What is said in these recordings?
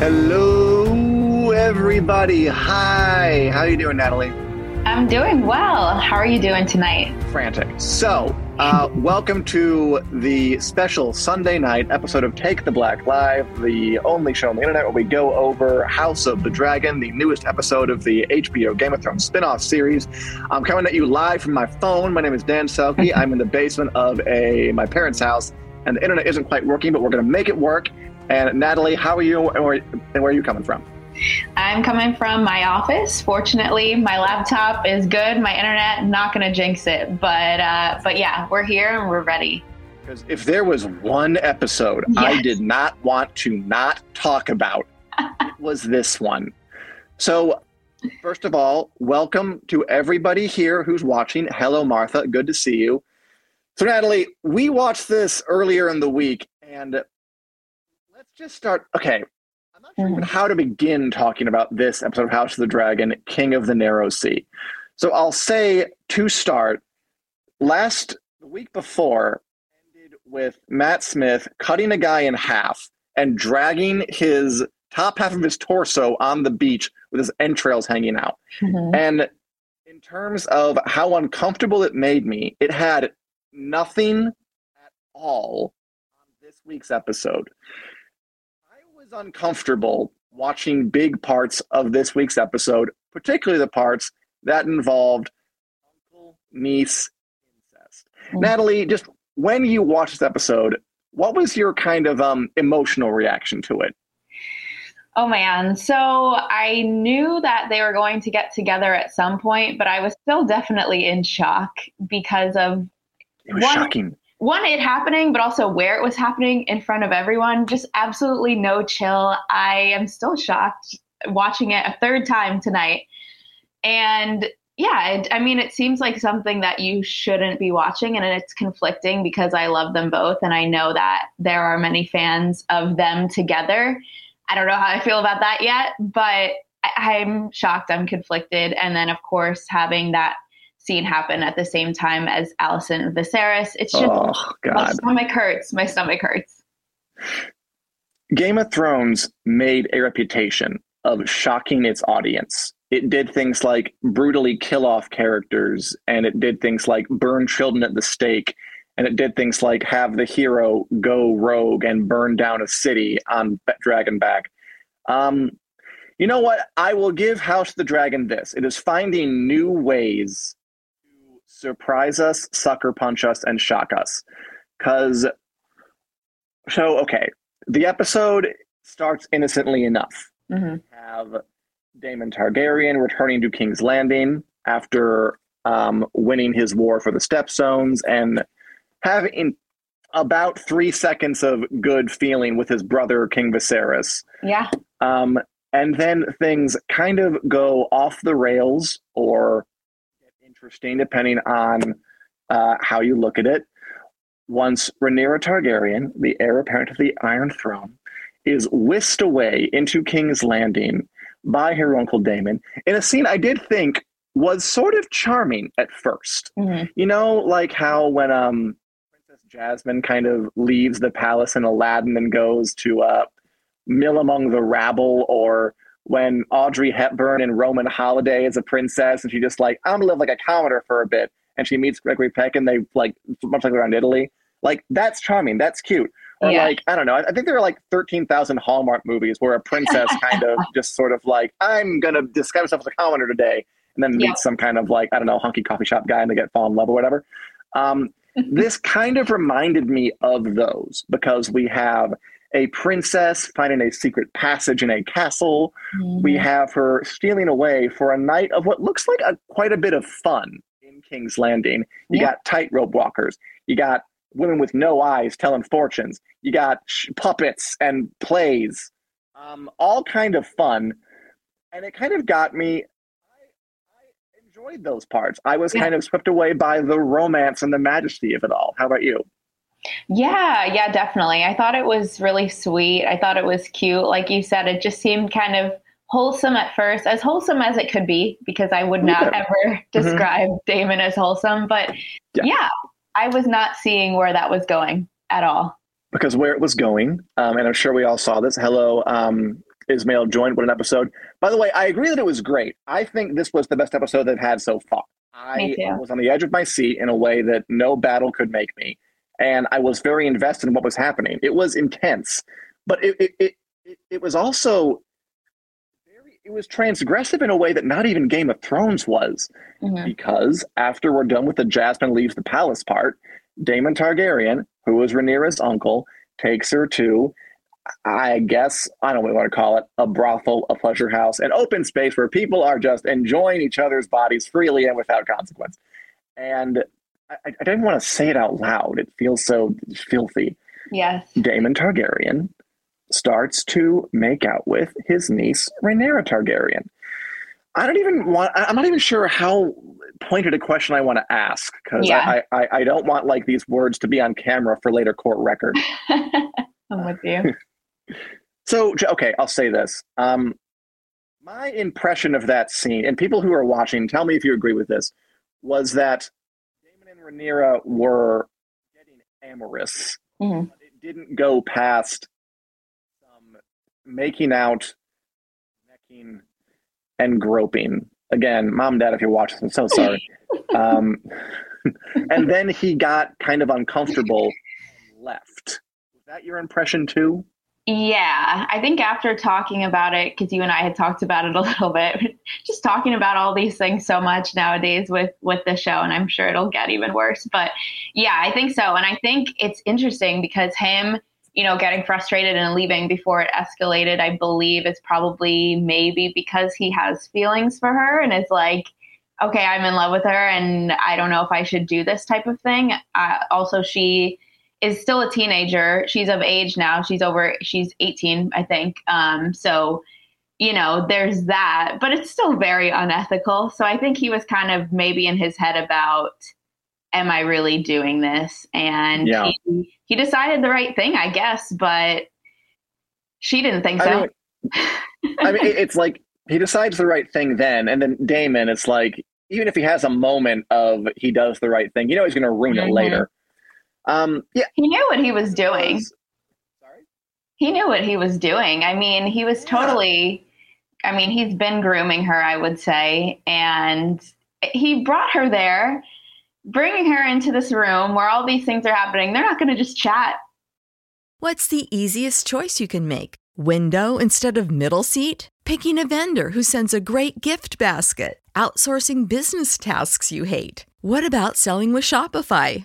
Hello, everybody. Hi. How are you doing, Natalie? I'm doing well. How are you doing tonight? Frantic. So, uh, welcome to the special Sunday night episode of Take the Black Live, the only show on the internet where we go over House of the Dragon, the newest episode of the HBO Game of Thrones spin-off series. I'm coming at you live from my phone. My name is Dan Selcke. I'm in the basement of a my parents' house, and the internet isn't quite working, but we're going to make it work. And Natalie, how are you, and where, and where are you coming from? I'm coming from my office. Fortunately, my laptop is good. My internet, not going to jinx it, but uh, but yeah, we're here and we're ready. Because if there was one episode Yes. I did not want to not talk about, it was this one. So, first of all, welcome to everybody here who's watching. Hello, Martha. Good to see you. So, Natalie, we watched this earlier in the week, and just start. Okay, I'm not sure even how to begin talking about this episode of House of the Dragon, King of the Narrow Sea. So, I'll say to start, last the week before ended with Matt Smith cutting a guy in half and dragging his top half of his torso on the beach with his entrails hanging out. Mhm. And in terms of how uncomfortable it made me, it had nothing at all on this week's episode. Was uncomfortable watching big parts of this week's episode, particularly the parts that involved uncle niece incest. Mm. Natalie, just when you watched this episode, what was your kind of um, emotional reaction to it? Oh man. So I knew that they were going to get together at some point, but I was still definitely in shock because of It was One- shocking. One, it happening, but also where it was happening in front of everyone. Just absolutely no chill. I am still shocked watching it a third time tonight. And yeah, it, I mean, it seems like something that you shouldn't be watching, and it's conflicting because I love them both, and I know that there are many fans of them together. I don't know how I feel about that yet, but I, I'm shocked. I'm conflicted, and then of course having that scene happen at the same time as Alicent and Viserys. It's just Oh, my God. stomach hurts. My stomach hurts. Game of Thrones made a reputation of shocking its audience. It did things like brutally kill off characters, and it did things like burn children at the stake, and it did things like have the hero go rogue and burn down a city on Dragonback. Um, you know what? I will give House of the Dragon this. It is finding new ways surprise us, sucker punch us, and shock us. Because, so, okay, the episode starts innocently enough. hmm Have Daemon Targaryen returning to King's Landing after um, winning his war for the Stepstones and having about three seconds of good feeling with his brother King Viserys. Yeah. Um, and then things kind of go off the rails or interesting depending on uh, how you look at it. Once Rhaenyra Targaryen, the heir apparent of the Iron Throne, is whisked away into King's Landing by her uncle Daemon in a scene I did think was sort of charming at 1st Mhm. You know, like how when um Princess Jasmine kind of leaves the palace in Aladdin and goes to uh, mill among the rabble, or when Audrey Hepburn in Roman Holiday is a princess and she just like I'm gonna live like a commoner for a bit, and she meets Gregory Peck and they like much like around Italy. Like that's charming, that's cute. Or Yeah. like I don't know, I I think there are like thirteen thousand Hallmark movies where a princess kind of just sort of like I'm gonna disguise myself as a commoner today, and then Yeah. meet some kind of like I don't know hunky coffee shop guy and they get fall in love or whatever. Um, this kind of reminded me of those because we have a princess finding a secret passage in a castle. We have her stealing away for a night of what looks like a, quite a bit of fun in King's Landing. You Yeah. got tightrope walkers. You got women with no eyes telling fortunes. You got sh- puppets and plays. Um, all kind of fun, and it kind of got me. I, I enjoyed those parts. I was Yeah. kind of swept away by the romance and the majesty of it all. How about you? Yeah, yeah, definitely. I thought it was really sweet. I thought it was cute. Like you said, it just seemed kind of wholesome at first, as wholesome as it could be, because I would not ever describe Daemon as wholesome. But Yeah. yeah. I was not seeing where that was going at all. because where it was going, um, and I'm sure we all saw this. Hello, um, Ismail joined. What an episode! By the way, I agree that it was great. I think this was the best episode they've had so far. I was on the edge of my seat in a way that no battle could make me, and I was very invested in what was happening. It was intense, but it it it, it, was also very. It was transgressive in a way that not even Game of Thrones was Mhm. because after we're done with the Jasmine leaves the palace part, Daemon Targaryen, who was Rhaenyra's uncle, takes her to, I guess, I don't know what you want to call it, a brothel, a pleasure house, an open space where people are just enjoying each other's bodies freely and without consequence. And I, I don't want to say it out loud. It feels so filthy. Yes. Daemon Targaryen starts to make out with his niece Rhaenyra Targaryen. I don't even want. I'm not even sure how pointed a question I want to ask because Yeah. I, I I don't want like these words to be on camera for later court record. I'm with you. So okay, I'll say this. Um, my impression of that scene, and people who are watching, tell me if you agree with this, was that and Rhaenyra were getting amorous. Mhm. But It didn't go past some making out, necking, and groping. Again, mom, dad, if you're watching, I'm so sorry. um, and then he got kind of uncomfortable and left. Was that your impression too? Yeah, I think after talking about it, because you and I had talked about it a little bit, just talking about all these things so much nowadays with with the show, and I'm sure it'll get even worse. But yeah, I think so, and I think it's interesting because him, you know, getting frustrated and leaving before it escalated, I believe it's probably maybe because he has feelings for her and is like, okay, I'm in love with her, and I don't know if I should do this type of thing. Uh, also, she is still a teenager. She's of age now. She's over, she's 18, I think. Um, so, you know, there's that, but it's still very unethical. So I think he was kind of maybe in his head about, am I really doing this? And Yeah. he, he decided the right thing, I guess, but she didn't think so. I mean, I mean, it's like he decides the right thing then, and then Daemon, it's like even if he has a moment of he does the right thing, you know he's going to ruin it Mhm. later. Um, yeah. he knew what he was doing. was- Sorry. he knew what he was doing. I mean, he was Yeah. totally, I mean, he's been grooming her, I would say. And he brought her there, bringing her into this room where all these things are happening. They're not going to just chat. What's the easiest choice you can make? Window instead of middle seat? Picking a vendor who sends a great gift basket? Outsourcing business tasks you hate? What about selling with Shopify?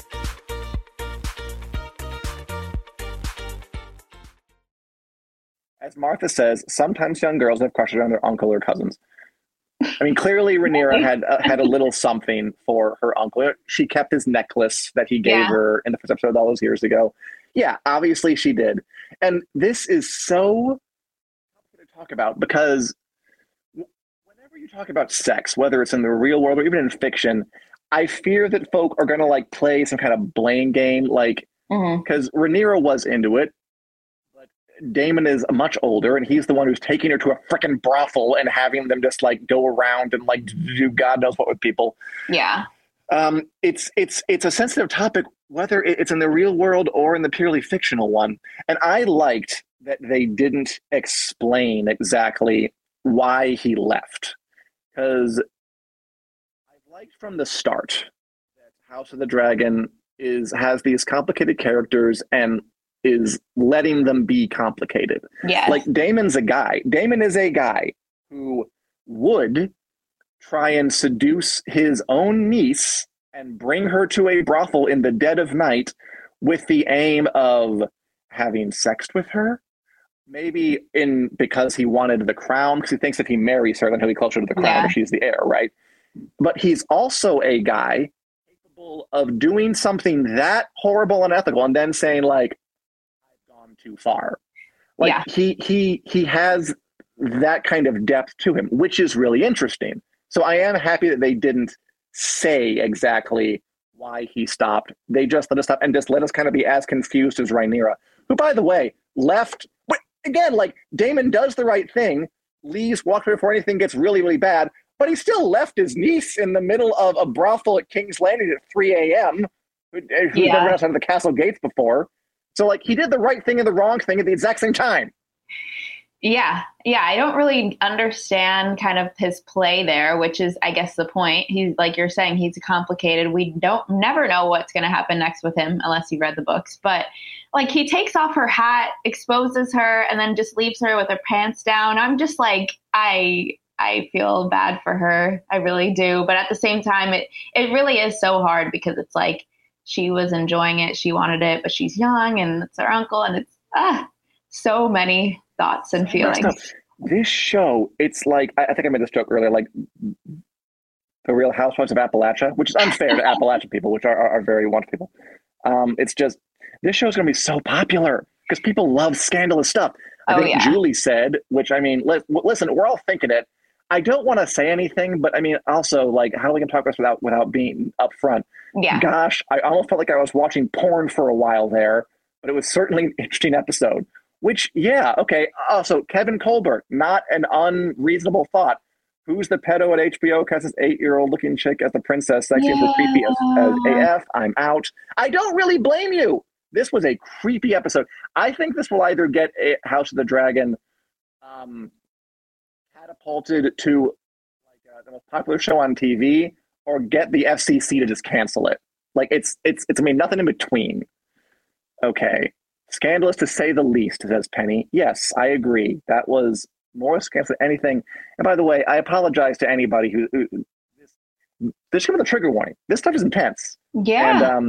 As Martha says, sometimes young girls have crushes on their uncle or cousins. I mean, clearly Rhaenyra had uh, had a little something for her uncle. She kept his necklace that he gave Yeah. her in the first episode all those years ago. Yeah, obviously she did. And this is so to talk about because whenever you talk about sex, whether it's in the real world or even in fiction, I fear that folk are going to like play some kind of blame game, like because Rhaenyra was into it. Daemon is much older, and he's the one who's taking her to a freaking brothel and having them just like go around and like do God knows what with people. Yeah. Um, it's it's it's a sensitive topic, whether it's in the real world or in the purely fictional one. And I liked that they didn't explain exactly why he left, because I liked from the start that House of the Dragon is has these complicated characters and is letting them be complicated. Yeah. Like Daemon's a guy. Daemon is a guy who would try and seduce his own niece and bring her to a brothel in the dead of night with the aim of having sex with her. Maybe in because he wanted the crown, because he thinks if he marries her, then he'll be closer to the crown Yeah. if she's the heir, right? But he's also a guy capable of doing something that horrible and ethical and then saying, like, too far. Like Yeah. he he he has that kind of depth to him, which is really interesting. So I am happy that they didn't say exactly why he stopped. They just let us stop and just let us kind of be as confused as Rhaenyra, who, by the way, left. But again, like Daemon does the right thing, leaves, walks away before anything gets really, really bad, but he still left his niece in the middle of a brothel at King's Landing at 3 a.m. Who, who's Yeah. never been outside of the castle gates before. So, like, he did the right thing and the wrong thing at the exact same time. Yeah. Yeah. I don't really understand kind of his play there, which is, I guess, the point. He's like you're saying, he's complicated. We don't never know what's going to happen next with him unless you read the books. But like he takes off her hat, exposes her, and then just leaves her with her pants down. I'm just like, I. I feel bad for her. I really do. But at the same time, it, it really is so hard because it's like she was enjoying it. She wanted it, but she's young and it's her uncle. And it's ah, so many thoughts and feelings. This show, it's like I, I think I made this joke earlier, like the Real Housewives of Appalachia, which is unfair to Appalachian people, which are, are, are very wonderful people. Um, it's just this show is going to be so popular because people love scandalous stuff. I Oh, think yeah. Julie said, which I mean, li- listen, we're all thinking it. I don't want to say anything, but I mean, also like, how are we going to talk about this without without being upfront? Yeah. Gosh, I almost felt like I was watching porn for a while there, but it was certainly an interesting episode. Which, yeah, okay. Also, Kevin Colbert, not an unreasonable thought. Who's the pedo at HBO? Because this eight-year-old looking chick as the princess, sexy and so creepy as, as AF. I'm out. I don't really blame you. This was a creepy episode. I think this will either get a House of the Dragon um, catapulted to like uh, the most popular show on TV, or get the FCC to just cancel it. Like it's it's it's I mean nothing in between. Okay, Scandalous to say the least, says Penny. Yes, I agree. That was more scandalous than anything. And by the way, I apologize to anybody who, who this, this should be the trigger warning. This stuff is intense. Yeah. And um,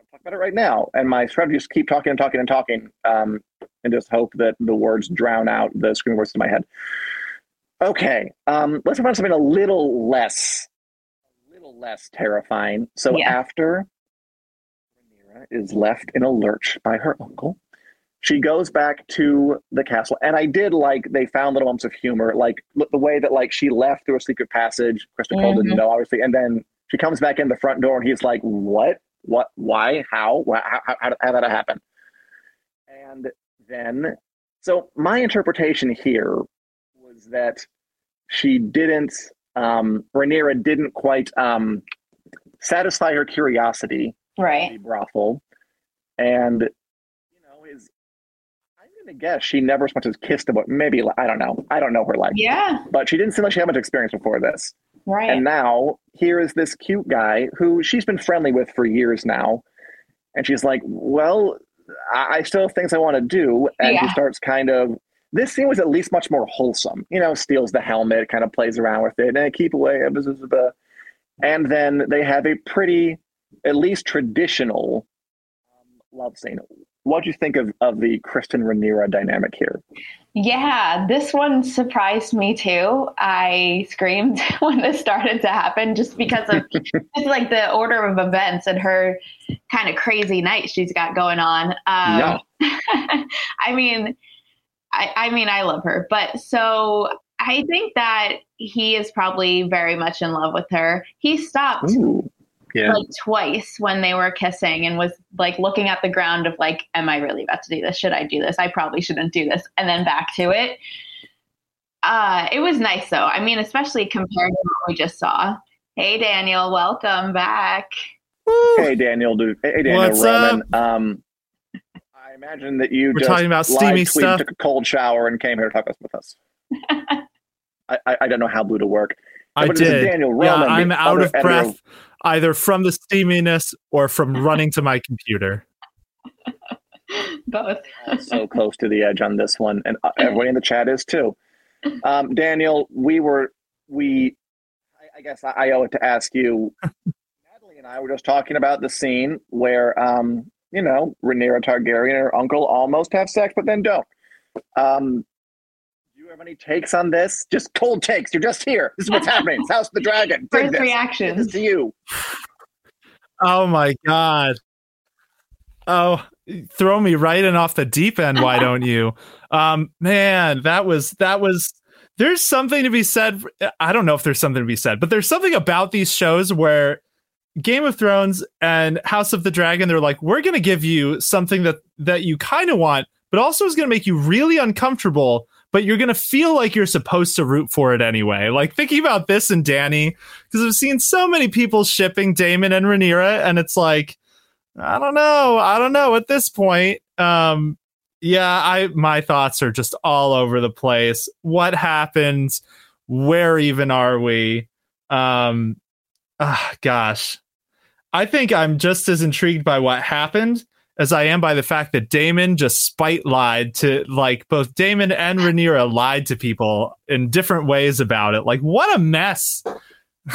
I'm talk about it right now. And my strategy is keep talking and talking and talking um, and just hope that the words drown out the screen words in my head. Okay, um, let's to something a little less, a little less terrifying. So Yeah. after Rhaenyra is left in a lurch by her uncle, she goes back to the castle, and I did like they found little moments of humor, like the way that like she left through a secret passage. Criston Cole didn't Mhm. know, obviously, and then she comes back in the front door, and he's like, "What? What? Why? How? How? How, how, how did that happen?" And then, so my interpretation here was that she didn't, um, Rhaenyra didn't quite um, satisfy her curiosity right. the brothel, and you know is. I'm gonna guess she never so much as kissed a boy. Maybe I don't know. I don't know her life, Yeah. but she didn't seem like she had much experience before this. Right. And now here is this cute guy who she's been friendly with for years now. And she's like, Well, I, I still have things I want to do. And she Yeah. starts kind of this scene was at least much more wholesome. You know, steals the helmet, kind of plays around with it, and keep away. And then they have a pretty, at least traditional um, love scene. What do you think of, of the Criston Rhaenyra dynamic here? Yeah, this one surprised me too. I screamed when this started to happen just because of just like the order of events and her kind of crazy night she's got going on. Um, I mean, I, I mean, I love her, but so I think that he is probably very much in love with her. He stopped Ooh, yeah. like twice when they were kissing and was like looking at the ground of like am i really about to do this should i do this i probably shouldn't do this and then back to it uh it was nice though i mean especially compared to what we just saw hey daniel welcome back Hey Daniel, dude. Hey Daniel What's Roman. Um, I imagine that you We're just talking about steamy tweeted, stuff. took a cold shower, and came here to talk with us. I, I, I don't know how blue to work. I But this is did. Daniel yeah, Roman, the I'm out of breath, of- either from the steaminess or from running to my computer. both so close to the edge on this one, and uh, everybody in the chat is too. Um, Daniel, we were we. I, I guess I, I owe it to ask you. Natalie and I were just talking about the scene where, um, you know, Rhaenyra Targaryen and her uncle almost have sex, but then don't. Um, do you have any takes on this? Just cold takes. You're just here. This is what's happening. It's House of the Dragon. Dig first this. Give this reactions to you. Oh my god. Oh, throw me right in off the deep end, why don't you? Um man, that was that was there's something to be said. I don't know if there's something to be said, but there's something about these shows where Game of Thrones and House of the Dragon they're like we're going to give you something that that you kind of want, but also is going to make you really uncomfortable, but you're going to feel like you're supposed to root for it anyway. Like thinking about this and Danny because I've seen so many people shipping Daemon and Rhaenyra, and it's like, I don't know, I don't know at this point. Um, yeah, I my thoughts are just all over the place. What happens? Where even are we? Um, ah, gosh, I think I'm just as intrigued by what happened as I am by the fact that Daemon just spite lied to like both Daemon and Rhaenyra lied to people in different ways about it. Like, what a mess!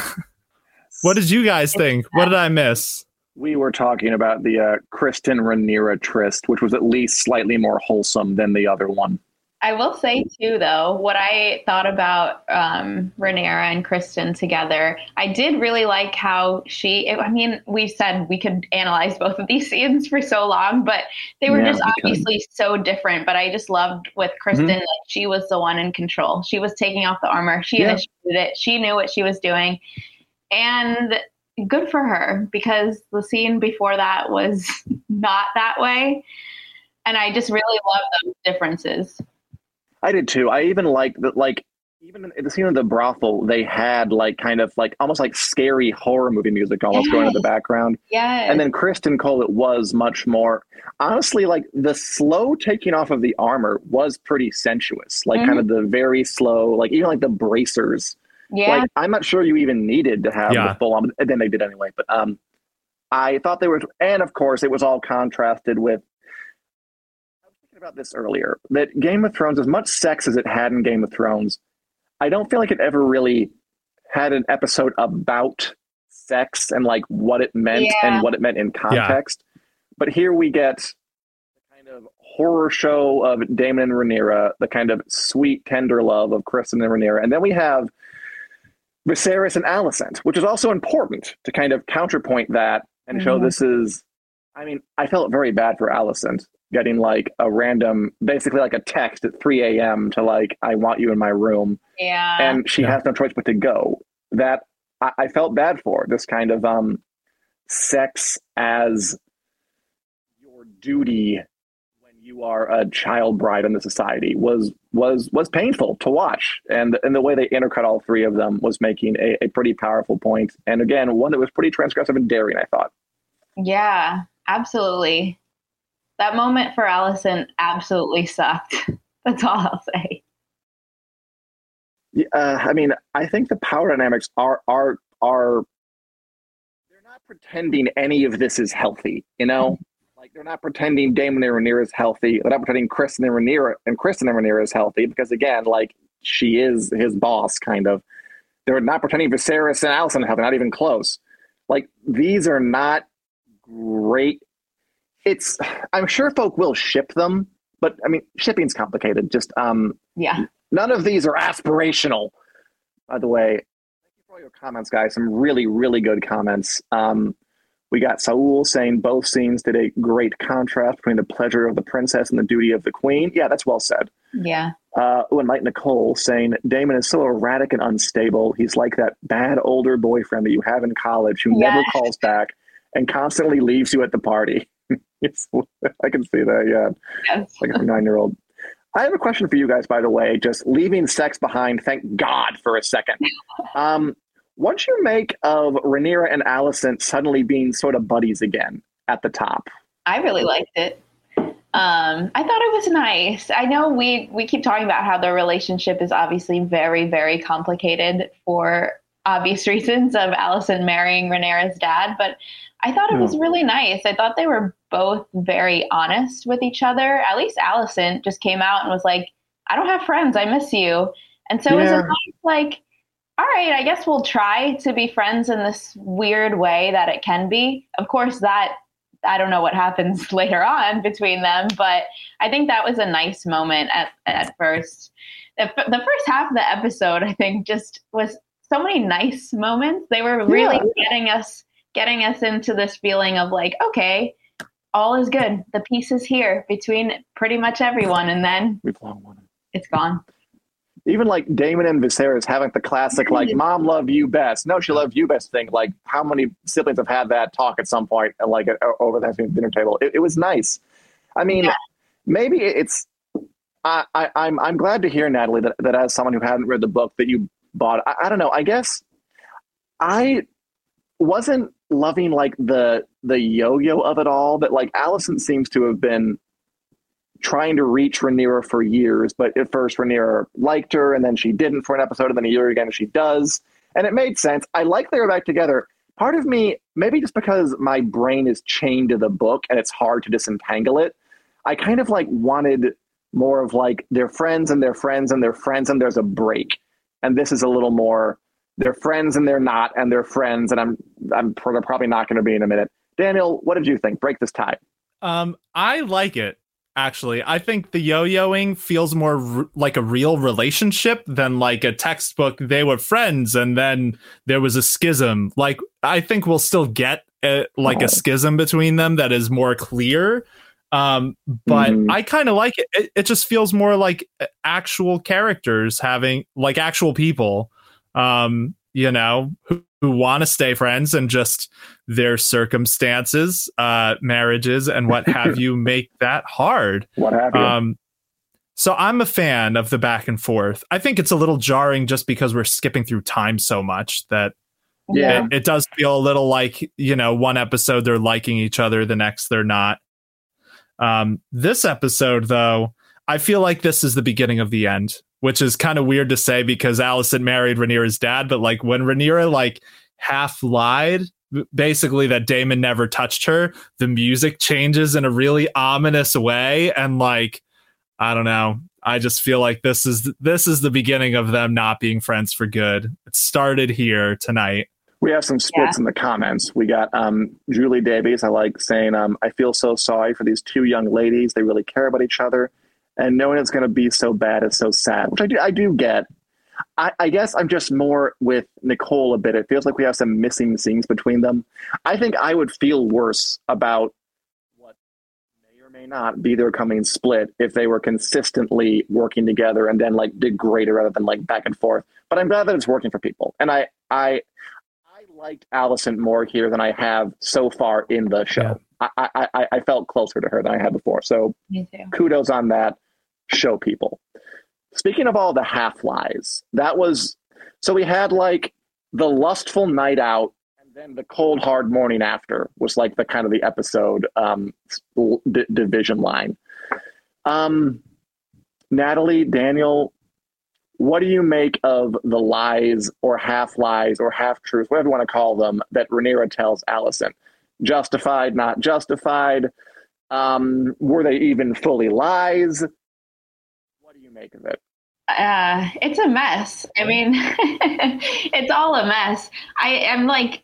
What did you guys think? What did I miss? We were talking about the uh, Criston Rhaenyra tryst, which was at least slightly more wholesome than the other one. I will say too, though, what I thought about um, Rhaenyra and Criston together, I did really like how she. I mean, we said we could analyze both of these scenes for so long, but they were Yeah, just we could. obviously so different. But I just loved with Criston, Mhm. like she was the one in control. She was taking off the armor. She Yeah. initiated it. She knew what she was doing, and good for her because the scene before that was not that way. And I just really love those differences. I did too. I even like that, like even in the scene of the brothel, they had like kind of like almost like scary horror movie music almost going in the background. Yeah. And then Criston Cole, it was much more honestly like the slow taking off of the armor was pretty sensuous. Like kind of the very slow, like even like the bracers. yeah. Like I'm not sure you even needed to have Yeah. the full on, and then they did anyway. But um, I thought they were, and of course it was all contrasted with about this earlier that Game of Thrones, as much sex as it had in Game of Thrones, I don't feel like it ever really had an episode about sex and like what it meant Yeah. and what it meant in context. But here we get the kind of horror show of Daemon and Rhaenyra, the kind of sweet, tender love of Criston and Rhaenyra, and then we have Viserys and Alicent, which is also important to kind of counterpoint that and show Mhm. this is. I mean, I felt very bad for Alicent getting like a random, basically like a text at 3 a.m. to like, I want you in my room. Yeah. And she Yeah. has no choice but to go. That I, I felt bad for this kind of um, sex as your duty when you are a child bride in the society was was was painful to watch. And and the way they intercut all three of them was making a, a pretty powerful point. And again, one that was pretty transgressive and daring, I thought. Yeah, absolutely. That moment for Alicent absolutely sucked. That's all I'll say. Yeah, uh, I mean, I think the power dynamics are are are they're not pretending any of this is healthy, you know? Like they're not pretending Daemon and Rhaenyra is healthy. They're not pretending Criston and Rhaenyra and Criston and Rhaenyra is healthy because again, like she is his boss, kind of. They're not pretending Viserys and Alicent are healthy, not even close. Like these are not great. It's I'm sure folk will ship them, but I mean shipping's complicated. Just um Yeah. None of these are aspirational. By the way, thank you for all your comments, guys. Some really, really good comments. Um, we got Saul saying both scenes did a great contrast between the pleasure of the princess and the duty of the queen. Yeah, that's well said. Yeah. Uh, oh, and Mike Nicole saying Daemon is so erratic and unstable. He's like that bad older boyfriend that you have in college who never calls back and constantly leaves you at the party. I can see that. Yeah Yes. like a nine year old. I have a question for you guys, by the way. Just leaving sex behind, thank God for a second. Um, what'd you make of Rhaenyra and Alicent suddenly being sort of buddies again at the top? I really liked it. Um, I thought it was nice. I know we we keep talking about how their relationship is obviously very very complicated for obvious reasons of Alicent marrying Rhaenyra's dad, but I thought it was really nice. I thought they were both very honest with each other. At least Alicent just came out and was like, "I don't have friends. I miss you," and so it was nice like. All right, I guess we'll try to be friends in this weird way that it can be. Of course, that I don't know what happens later on between them, but I think that was a nice moment at at first. The, the first half of the episode, I think, just was so many nice moments. They were really Yeah. getting us getting us into this feeling of like, okay, all is good. The peace is here between pretty much everyone, and then We've long wanted. it's gone. Even like Damon and Viserys having the classic, like, mom loved you best. No, she loved you best thing. Like, how many siblings have had that talk at some point, uh, like, over the dinner table? It, it was nice. I mean, Yeah. maybe it's. I, I, I'm I'm glad to hear Natalie that, that as someone who hadn't read the book that you bought. I, I don't know. I guess I wasn't loving like the the yo-yo of it all, but like Alicent seems to have been trying to reach Rhaenyra for years, but at first Rhaenyra liked her, and then she didn't for an episode, and then a year again she does, and it made sense. I like they were back together. Part of me, maybe just because my brain is chained to the book and it's hard to disentangle it, I kind of like wanted more of like they're friends and they're friends and they're friends and there's a break, and this is a little more they're friends and they're not and they're friends and I'm I'm they're probably not going to be in a minute. Daniel, what did you think? Break this tie. Um, I like it actually. I think the yo-yoing feels more r- like a real relationship than like a textbook. They were friends and then there was a schism. Like I think we'll still get a, like a schism between them that is more clear. Um, but Mhm. I kind of like it. it. It just feels more like actual characters having like actual people. Um, you know, who, who want to stay friends and just their circumstances, uh, marriages, and what have you make that hard. What have you? Um, so I'm a fan of the back and forth. I think it's a little jarring just because we're skipping through time so much that yeah. it, it does feel a little like you know one episode they're liking each other, the next they're not. Um, this episode though, I feel like this is the beginning of the end, which is kind of weird to say because Alicent married Rhaenyra's dad, but like when Rhaenyra like half lied basically that Daemon never touched her, the music changes in a really ominous way and like I don't know. I just feel like this is this is the beginning of them not being friends for good. It started here tonight. We have some splits Yeah. in the comments. We got um, Julie Davies. I like saying, um, I feel so sorry for these two young ladies. They really care about each other. And knowing it's going to be so bad is so sad, which I do, I do get. I, I guess I'm just more with Nicole a bit. It feels like we have some missing scenes between them. I think I would feel worse about what may or may not be their coming split if they were consistently working together and then like did greater rather than like back and forth. But I'm glad that it's working for people. And I I I liked Alicent more here than I have so far in the show. I, I, I I felt closer to her than I had before. So kudos on that. Show people. Speaking of all the half lies, that was so we had like the lustful night out, and then the cold hard morning after was like the kind of the episode um, d- division line. Um, Natalie, Daniel, what do you make of the lies or half lies or half truths, whatever you want to call them, that Rhaenyra tells Alicent? Justified, not justified. Um, were they even fully lies? What do you make of it? uh, it's a mess. I mean, it's all a mess. I am like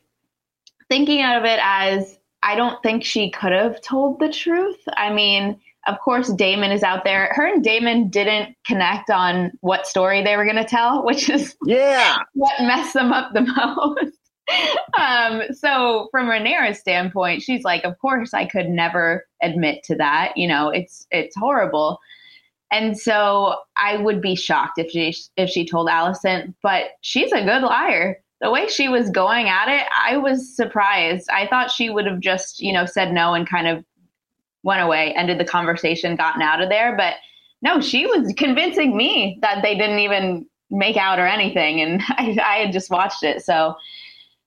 thinking of it as I don't think she could have told the truth. I mean, of course, Daemon is out there. Her and Daemon didn't connect on what story they were going to tell, which is Yeah, what messed them up the most. um, so from Rhaenyra's standpoint, she's like, of course, I could never admit to that. You know, it's it's horrible. And so I would be shocked if she if she told Alicent, but she's a good liar. The way she was going at it, I was surprised. I thought she would have just, you know, said no and kind of went away, ended the conversation, gotten out of there. But no, she was convincing me that they didn't even make out or anything. And I, I had just watched it. So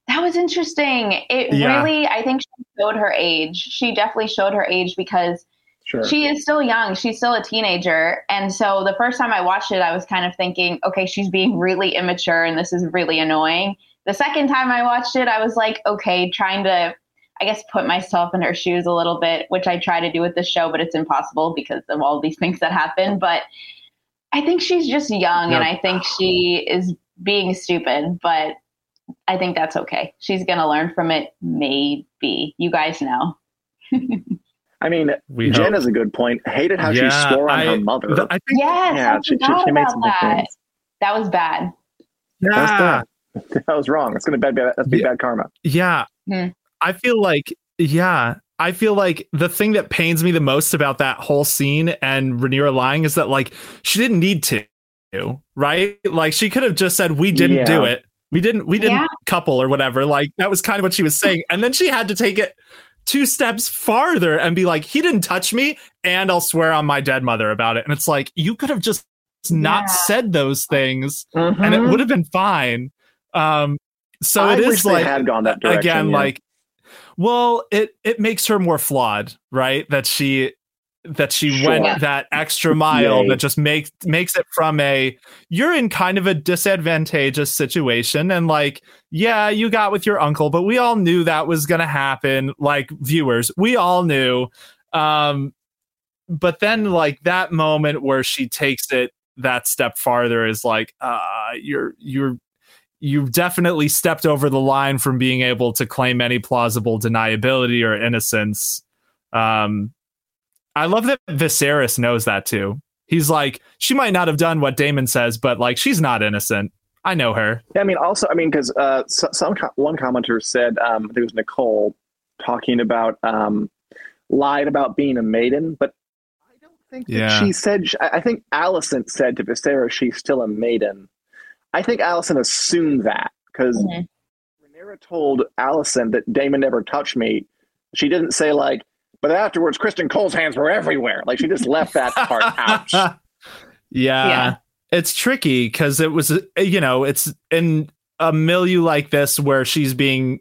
that was interesting. It Yeah. really, I think she showed her age. She definitely showed her age because sure. she is still young. She's still a teenager. And so the first time I watched it, I was kind of thinking, okay, she's being really immature and this is really annoying. The second time I watched it, I was like, okay, trying to, I guess, put myself in her shoes a little bit, which I try to do with this show, but it's impossible because of all these things that happen. But I think she's just young and I think she is being stupid, but I think that's okay. She's going to learn from it, maybe. You guys know. I mean, We Jen hope. has a good point. Hated how she swore on I- her mother. th- I think Yes, yeah, I she, she, she made some that. things. That was bad. That's yeah. bad. That was wrong. It's gonna be bad. That's be Yeah. bad karma. Yeah. Hmm. I feel like, yeah. I feel like the thing that pains me the most about that whole scene and Rhaenyra lying is that like she didn't need to, right? Like she could have just said, "We didn't Yeah. do it. We didn't. We didn't Yeah. couple or whatever." Like that was kind of what she was saying, and then she had to take it two steps farther and be like, "He didn't touch me, and I'll swear on my dead mother about it." And it's like you could have just not Yeah. said those things, and it would have been fine. Um, so Mm-hmm. I it wish is they like had gone that direction, again yeah. like well it it makes her more flawed right that she that she Sure. went that extra mile Yay. that just makes makes it from a you're in kind of a disadvantageous situation and like yeah you got with your uncle but we all knew that was going to happen like viewers we all knew um but then like that moment where she takes it that step farther is like uh you're you're you've definitely stepped over the line from being able to claim any plausible deniability or innocence. Um, I love that Viserys knows that too. He's like, she might not have done what Daemon says, but like, she's not innocent. I know her. Yeah, I mean, also, I mean, because uh, some co- one commenter said, um, I think it was Nicole, talking about um, lied about being a maiden, but I don't think that Yeah. she said. I I think Alicent said to Viserys she's still a maiden. I think Alicent assumed that because Mhm. Rhaenyra told Alicent that Daemon never touched me. She didn't say like, but afterwards, Criston Cole's hands were everywhere. Like she just left that part out. yeah. Yeah. It's tricky because it was, you know, it's in a milieu like this where she's being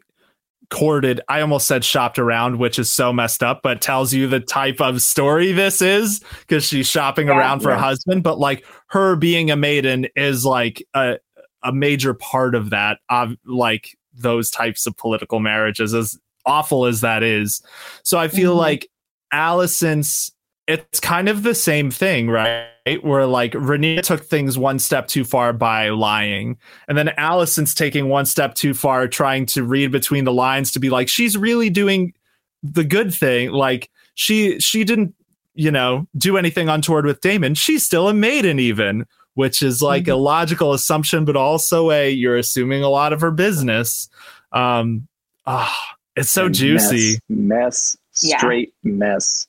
courted. I almost said shopped around, which is so messed up, but tells you the type of story this is because she's shopping Yeah. around for a husband. But like her being a maiden is like a, a major part of that, of like those types of political marriages, as awful as that is. So I feel Mhm. like Alicent's it's kind of the same thing, right? Where like Rhaenyra took things one step too far by lying, and then Alicent's taking one step too far, trying to read between the lines to be like she's really doing the good thing. Like she she didn't you know do anything untoward with Daemon. She's still a maiden, even, which is like mm-hmm. a logical assumption, but also a you're assuming a lot of her business. Um, ah, oh, it's so juicy, mess, mess straight yeah. mess.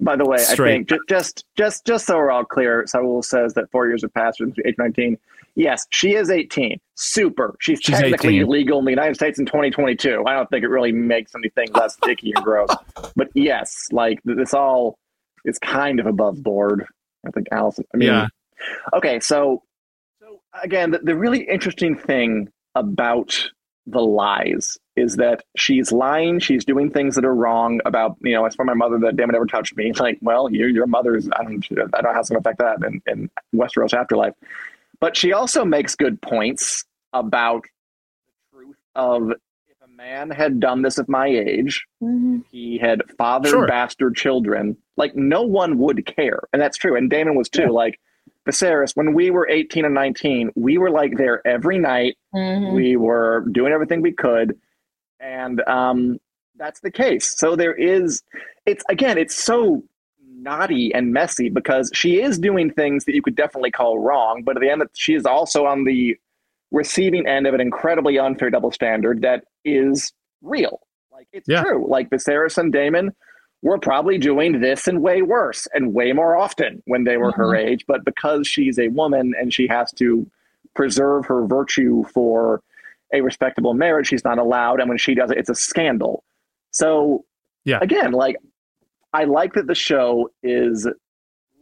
By the way, Straight. I think just just just so we're all clear, Saul says that four years have passed since age 19. Yes, she is 18. Super. She's, She's technically 18. legal in the United States in 2022. I don't think it really makes anything less sticky and gross. But yes, like this all is kind of above board. I think Alicent. I mean, yeah. Okay, so so again, the, the really interesting thing about the lies is that she's lying, she's doing things that are wrong about, you know, as for my mother that Daemon never touched me. Like, well, your your mother's I don't I don't know how it's gonna affect that in, in Westeros afterlife. But she also makes good points about the truth of if a man had done this at my age, mm-hmm. he had fathered sure. bastard children, like no one would care. And that's true. And daemon was too. Yeah. Like Viserys, when we were 18 and 19, we were like there every night. Mm-hmm. We were doing everything we could. And um, that's the case. So there is, it's again, it's so naughty and messy because she is doing things that you could definitely call wrong. But at the end, she is also on the receiving end of an incredibly unfair double standard that is real. Like it's yeah. true. Like Viserys and Daemon were probably doing this and way worse and way more often when they were mm-hmm. her age. But because she's a woman and she has to preserve her virtue for a respectable marriage, she's not allowed. And when she does it, it's a scandal. So, yeah, again, like I like that the show is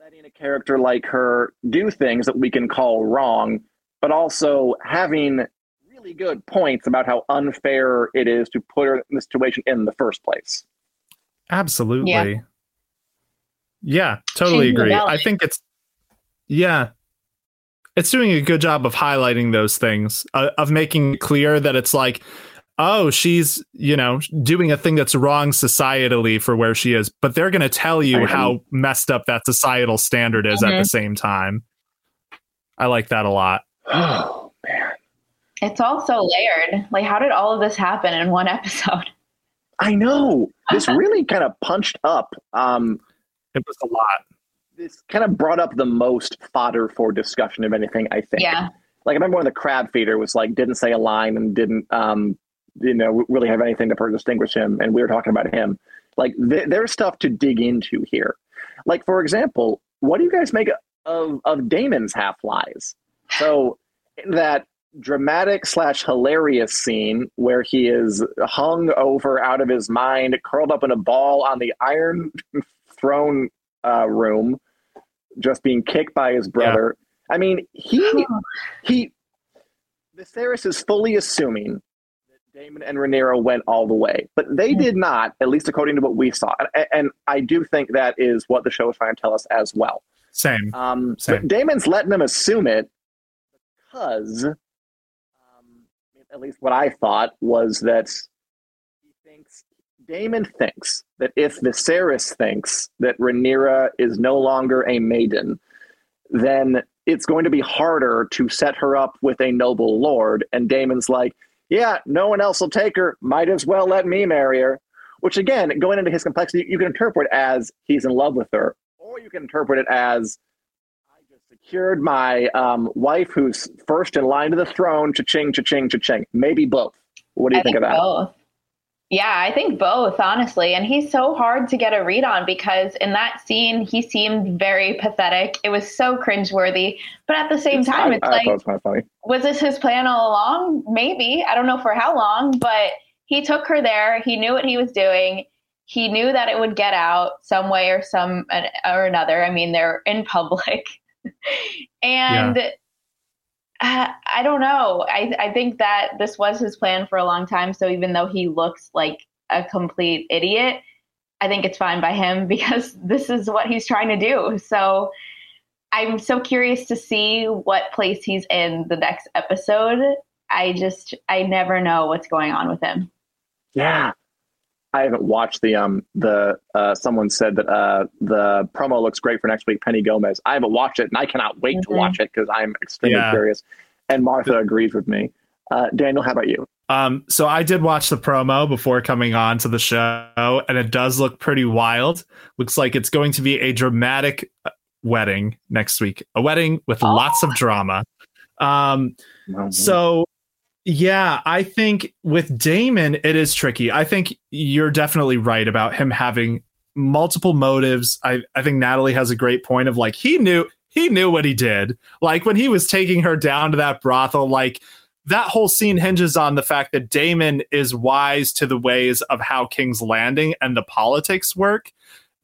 letting a character like her do things that we can call wrong, but also having really good points about how unfair it is to put her in the situation in the first place. Absolutely. Yeah, yeah totally She's agree. I think it's yeah. It's doing a good job of highlighting those things, uh, of making clear that it's like, oh, she's, you know, doing a thing that's wrong societally for where she is, but they're going to tell you how messed up that societal standard is mm-hmm. at the mm-hmm. same time. I like that a lot. Oh, man. It's all so layered. Like, how did all of this happen in one episode? I know. This really kind of punched up. Um, it was a lot. This kind of brought up the most fodder for discussion of anything, I think. Yeah. Like I remember when the crab feeder was like didn't say a line and didn't um, you know really have anything to distinguish him, and we were talking about him. Like th- there's stuff to dig into here. Like for example, what do you guys make of of Daemon's half lies? So that dramatic slash hilarious scene where he is hung over out of his mind, curled up in a ball on the Iron Throne uh, room, just being kicked by his brother. Yeah. I mean, he he Viserys is fully assuming that Daemon and Rhaenyra went all the way, but they did not, at least according to what we saw. And, and I do think that is what the show is trying to tell us as well. Same. Um, Same. But Daemon's letting them assume it because at least what I thought was that he thinks Daemon thinks that if Viserys thinks that Rhaenyra is no longer a maiden, then it's going to be harder to set her up with a noble lord. And Daemon's like, yeah, no one else will take her. Might as well let me marry her. Which again, going into his complexity, you can interpret as he's in love with her, or you can interpret it as secured my um, wife, who's first in line to the throne. Cha-ching, cha-ching, cha-ching. Maybe both. What do you think, think, of that? Both. Yeah, I think both, honestly. And he's so hard to get a read on because in that scene, he seemed very pathetic. It was so cringeworthy. But at the same time, it's I, like, was, funny. was this his plan all along? Maybe. I don't know for how long, but he took her there. He knew what he was doing. He knew that it would get out some way or some or another. I mean, they're in public. and yeah. uh, I don't know. I, I think that this was his plan for a long time. So even though he looks like a complete idiot, I think it's fine by him because this is what he's trying to do. So I'm so curious to see what place he's in the next episode. I just, I never know what's going on with him. Yeah. I haven't watched the um the uh someone said that uh the promo looks great for next week. Penny Gomez. I haven't watched it, and I cannot wait Mhm. to watch it because I'm extremely Yeah. curious. And Martha agrees with me. Uh, Daniel, how about you? Um, so I did watch the promo before coming on to the show, and it does look pretty wild. Looks like it's going to be a dramatic uh, wedding next week, a wedding with Oh. lots of drama. Um, so yeah, I think with Daemon, it is tricky. I think you're definitely right about him having multiple motives. I, I think Natalie has a great point of like he knew he knew what he did. Like when he was taking her down to that brothel, like that whole scene hinges on the fact that Daemon is wise to the ways of how King's Landing and the politics work,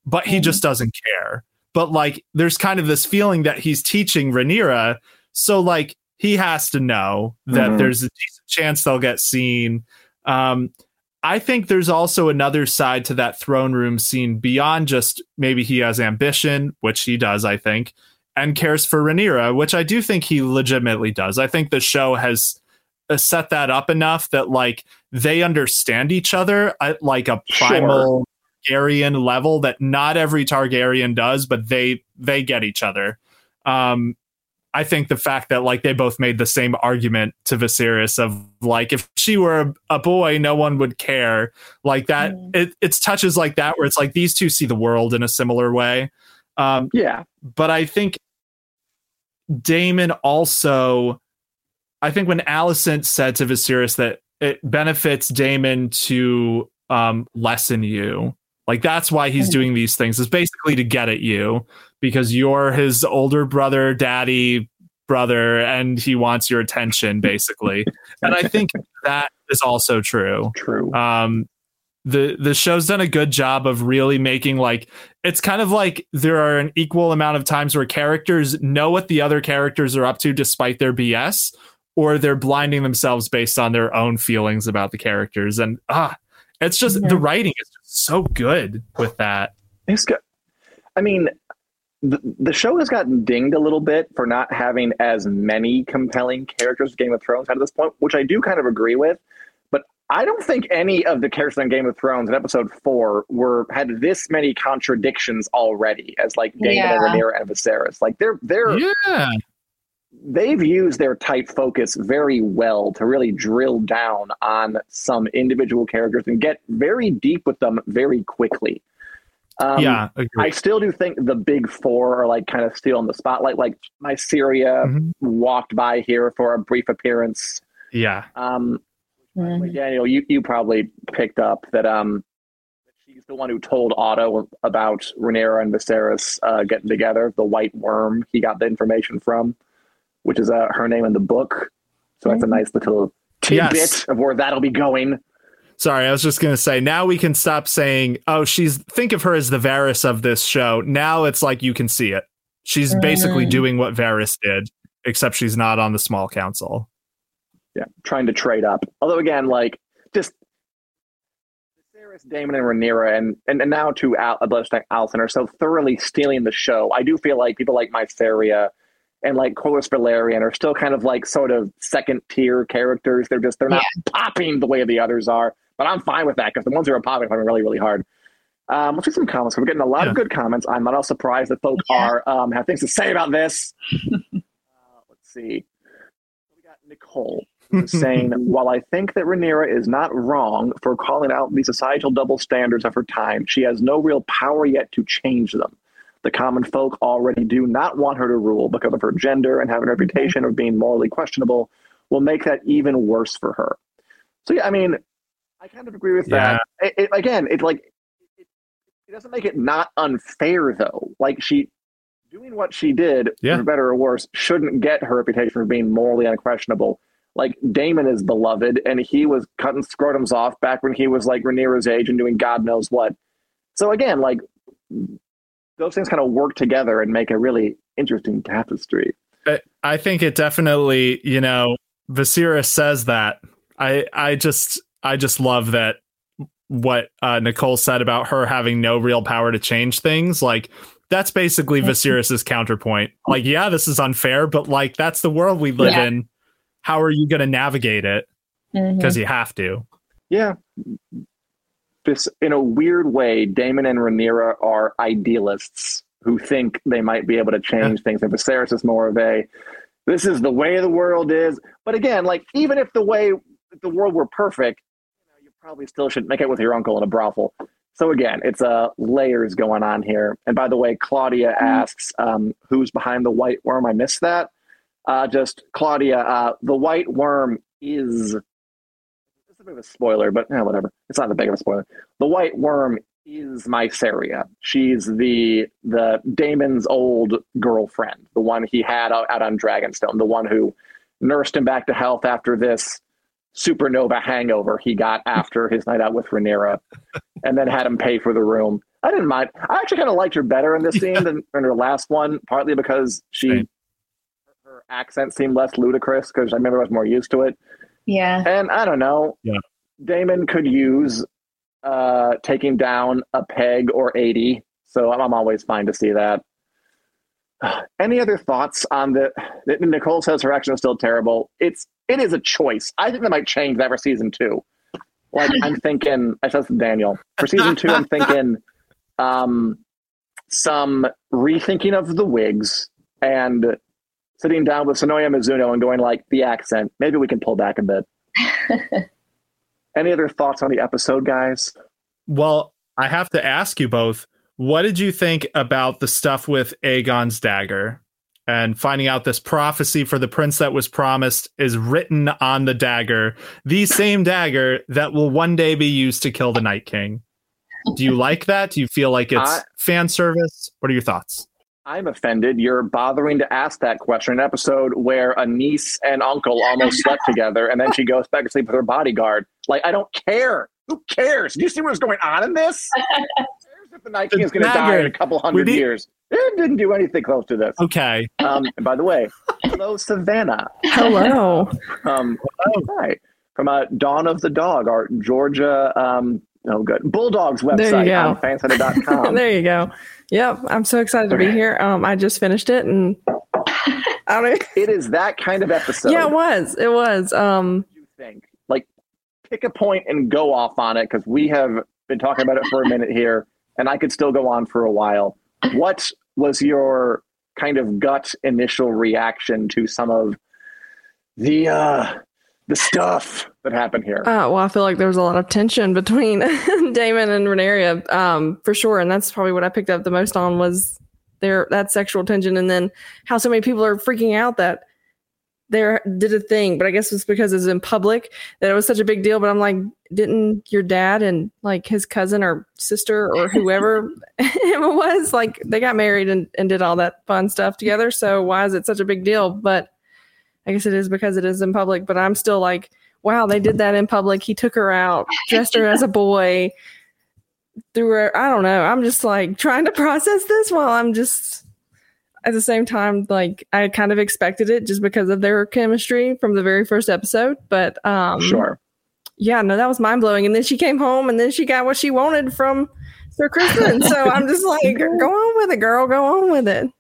but he just mm-hmm. doesn't care. But like there's kind of this feeling that he's teaching Rhaenyra, so like he has to know that Mhm. there's a decent chance they'll get seen. Um, I think there's also another side to that throne room scene beyond just maybe he has ambition, which he does, I think, and cares for Rhaenyra, which I do think he legitimately does. I think the show has uh, set that up enough that like they understand each other at like a Sure. primal Targaryen level that not every Targaryen does, but they they get each other. Um, I think the fact that like they both made the same argument to Viserys of like if she were a, boy, no one would care. Like that, Mm. it it's touches like that where it's like these two see the world in a similar way. Um, Yeah, but I think Daemon also, I think when Alicent said to Viserys that it benefits Daemon to um, lessen you, like that's why he's Mhm. doing these things, is basically to get at you because you're his older brother, daddy, brother, and he wants your attention, basically. and I think that is also true true. um the the show's done a good job of really making like it's kind of like there are an equal amount of times where characters know what the other characters are up to despite their bs or they're blinding themselves based on their own feelings about the characters and ah it's just Yeah. the writing is just so good with that It's good. I mean, the, the show has gotten dinged a little bit for not having as many compelling characters as Game of Thrones had at this point, which I do kind of agree with. But I don't think any of the characters in Game of Thrones in episode four were had this many contradictions already as like Daemon Yeah. and Rhaenyra and Viserys. Like they're they're yeah they've used their tight focus very well to really drill down on some individual characters and get very deep with them very quickly. Um, yeah agree. I still do think the big four are like kind of still in the spotlight. Like Mysaria Mhm. walked by here for a brief appearance. yeah Um, Mhm. Daniel, you, you probably picked up that um, she's the one who told Otto about Rhaenyra and Viserys uh, getting together. The White Worm he got the information from, which is uh, her name in the book. So that's a nice little tidbit Yes. of where that'll be going. Sorry, I was just going to say now we can stop saying, "Oh, she's think of her as the Varys of this show." Now it's like you can see it. She's basically Mm. doing what Varys did, except she's not on the small council. Yeah, trying to trade up. Although again, like just Viserys, Daemon, and Rhaenyra, and and, and now to Al, Bloodstone Alicent are so thoroughly stealing the show. I do feel like people like Mysaria and like Corlys Velaryon are still kind of like sort of second tier characters. They're just they're not popping the way the others are. But I'm fine with that because the ones who are popping are really really hard. Um, let's see some comments. We're getting a lot of good comments. I'm not all surprised that folk Yeah. are um, have things to say about this. uh, let's see. We got Nicole saying, while I think that Rhaenyra is not wrong for calling out the societal double standards of her time, she has no real power yet to change them. The common folk already do not want her to rule because of her gender and having a reputation of being morally questionable will make that even worse for her. So yeah, I mean, I kind of agree with that. It, it- again, it's like it, it doesn't make it not unfair though. Like she doing what she did, Yeah. for better or worse, shouldn't get her reputation for being morally unquestionable. Like Daemon is beloved, and he was cutting scrotums off back when he was like Rhaenyra's age and doing God knows what. So again, like those things kind of work together and make a really interesting tapestry. I- I think it definitely, you know, Viserys says that. I I just I just love that what uh, Nicole said about her having no real power to change things. Like that's basically Viserys's counterpoint. Like, yeah, this is unfair, but like that's the world we live Yeah. in. How are you going to navigate it? Because you have to. Yeah, this in a weird way, Daemon and Rhaenyra are idealists who think they might be able to change things. And Viserys is more of a this is the way the world is. But again, like even if the way the world were perfect, you, know, you probably still shouldn't make it with your uncle in a brothel. So again, it's uh, layers going on here. And by the way, Claudia mm-hmm. asks, um, "Who's behind the white worm?" I missed that. Uh, just Claudia, uh, the white worm is. It's a bit of a spoiler, but eh, whatever. It's not that big of a spoiler. The white worm is Mysaria. She's the the Daemon's old girlfriend, the one he had out, out on Dragonstone, the one who nursed him back to health after this supernova hangover he got after his night out with Rhaenyra, and then had him pay for the room. I didn't mind. I actually kind of liked her better in this scene than in her last one, partly because she Same. her accent seemed less ludicrous because I remember I was more used to it. Yeah, and I don't know. Yeah, Daemon could use uh, taking down a peg or eighty, so I'm, I'm always fine to see that. Any other thoughts on the? Nicole says her action is still terrible. It's it is a choice. I think they might change that for season two. Like I'm thinking, I said to Daniel for season two. I'm thinking um, some rethinking of the wigs and sitting down with Sonoya Mizuno and going like the accent. Maybe we can pull back a bit. Any other thoughts on the episode, guys? Well, I have to ask you both what did you think about the stuff with Aegon's dagger and finding out this prophecy for the prince that was promised is written on the dagger, the same dagger that will one day be used to kill the Night King? Do you like that? Do you feel like it's uh, fan service? What are your thoughts? I'm offended. You're bothering to ask that question. An episode where a niece and uncle almost slept together, and then she goes back to sleep with her bodyguard. Like, I don't care. Who cares? Do you see what's going on in this? If the Night King is going to die in a couple hundred need- years. It didn't do anything close to this. Okay. Um, and by the way, hello, Savannah. Hello. um, hi. From uh, Dawn of the Dog, our Georgia, um, oh, good, Bulldogs website on fansided.com. there you go. Yep. I'm so excited to be here. Um, I just finished it and I don't It is that kind of episode. Yeah, it was. It was. Um, you think? Like, pick a point and go off on it because we have been talking about it for a minute here and I could still go on for a while. What was your kind of gut initial reaction to some of the uh, the stuff that happened here? Uh, well, I feel like there was a lot of tension between Daemon and Rhaenyra, um, for sure, and that's probably what I picked up the most on was their that sexual tension, and then how so many people are freaking out that there did a thing, but I guess it's because it's in public that it was such a big deal. But I'm like, didn't your dad and like his cousin or sister or whoever it was like they got married and, and did all that fun stuff together? So why is it such a big deal? But I guess it is because it is in public. But I'm still like, wow, they did that in public. He took her out, dressed her as a boy, threw her. I don't know. I'm just like trying to process this while I'm just at the same time, like I kind of expected it just because of their chemistry from the very first episode. But um sure. Yeah, no, that was mind blowing. And then she came home and then she got what she wanted from Sir Criston. so I'm just like, go on with it, girl. Go on with it.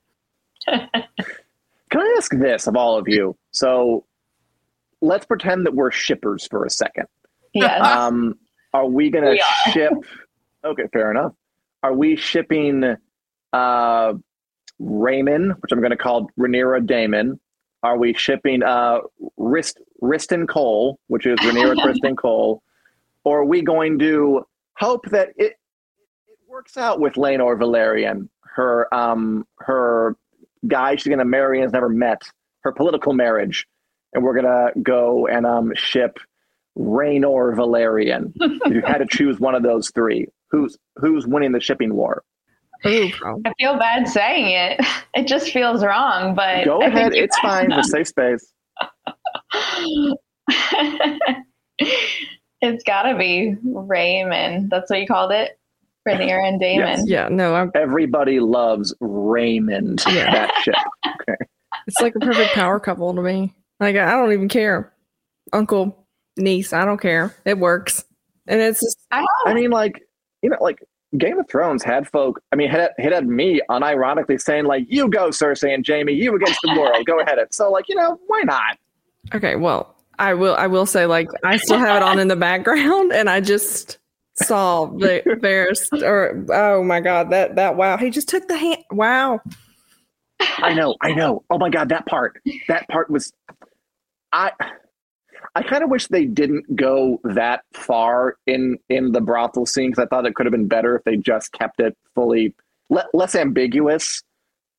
Can I ask this of all of you? So let's pretend that we're shippers for a second. Yeah. Um, are we gonna ship okay, fair enough. Are we shipping uh Raymond, which I'm going to call Rhaenyra Daemon? Are we shipping uh, Rist, Riston Cole, which is Rhaenyra Criston Cole? Or are we going to hope that it, it works out with Laenor Velaryon, her, um, her guy she's going to marry and has never met, her political marriage? And we're going to go and um, ship Raynor Velaryon. you had to choose one of those three. Who's who's winning the shipping war? I feel bad saying it. It just feels wrong, but go ahead. It's fine. The safe space. it's got to be Raymond. That's what you called it. Rhaenyra and Daemon. Yes. Yeah, no. I'm... Everybody loves Raymond. Yeah. That ship. Okay. It's like a perfect power couple to me. Like I don't even care. Uncle, niece, I don't care. It works. And it's just, I, I mean, like, you know, like Game of Thrones had folk. I mean, had it had me unironically saying like, "You go, Cersei and Jaime. You against the world. go ahead." It. So like, you know, why not? Okay, well, I will. I will say like I still have it on in the background, and I just saw the Varys or oh my god, that that wow. He just took the hand wow. I know, I know. Oh my god, that part. That part was I I kind of wish they didn't go that far in in the brothel scene because I thought it could have been better if they just kept it fully le- less ambiguous.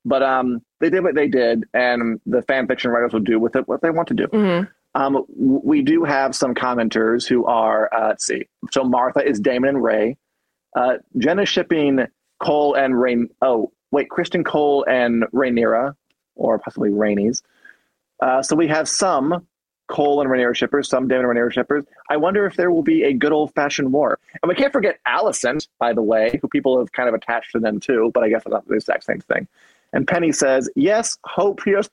But um, they did what they did, and the fan fiction writers will do with it what they want to do. Mhm. Um, we do have some commenters who are uh, let's see. So Martha is Daemon and Ray. Uh, Jenna shipping Cole and Rain. Oh wait, Criston Cole and Rhaenyra, or possibly Rainey's. Uh, so we have some Cole and Rhaenyra shippers, some Daemon and Rhaenyra shippers. I wonder if there will be a good old fashioned war. And we can't forget Alicent, by the way, who people have kind of attached to them too, but I guess it's not the exact same thing. And Penny says, yes, hope here's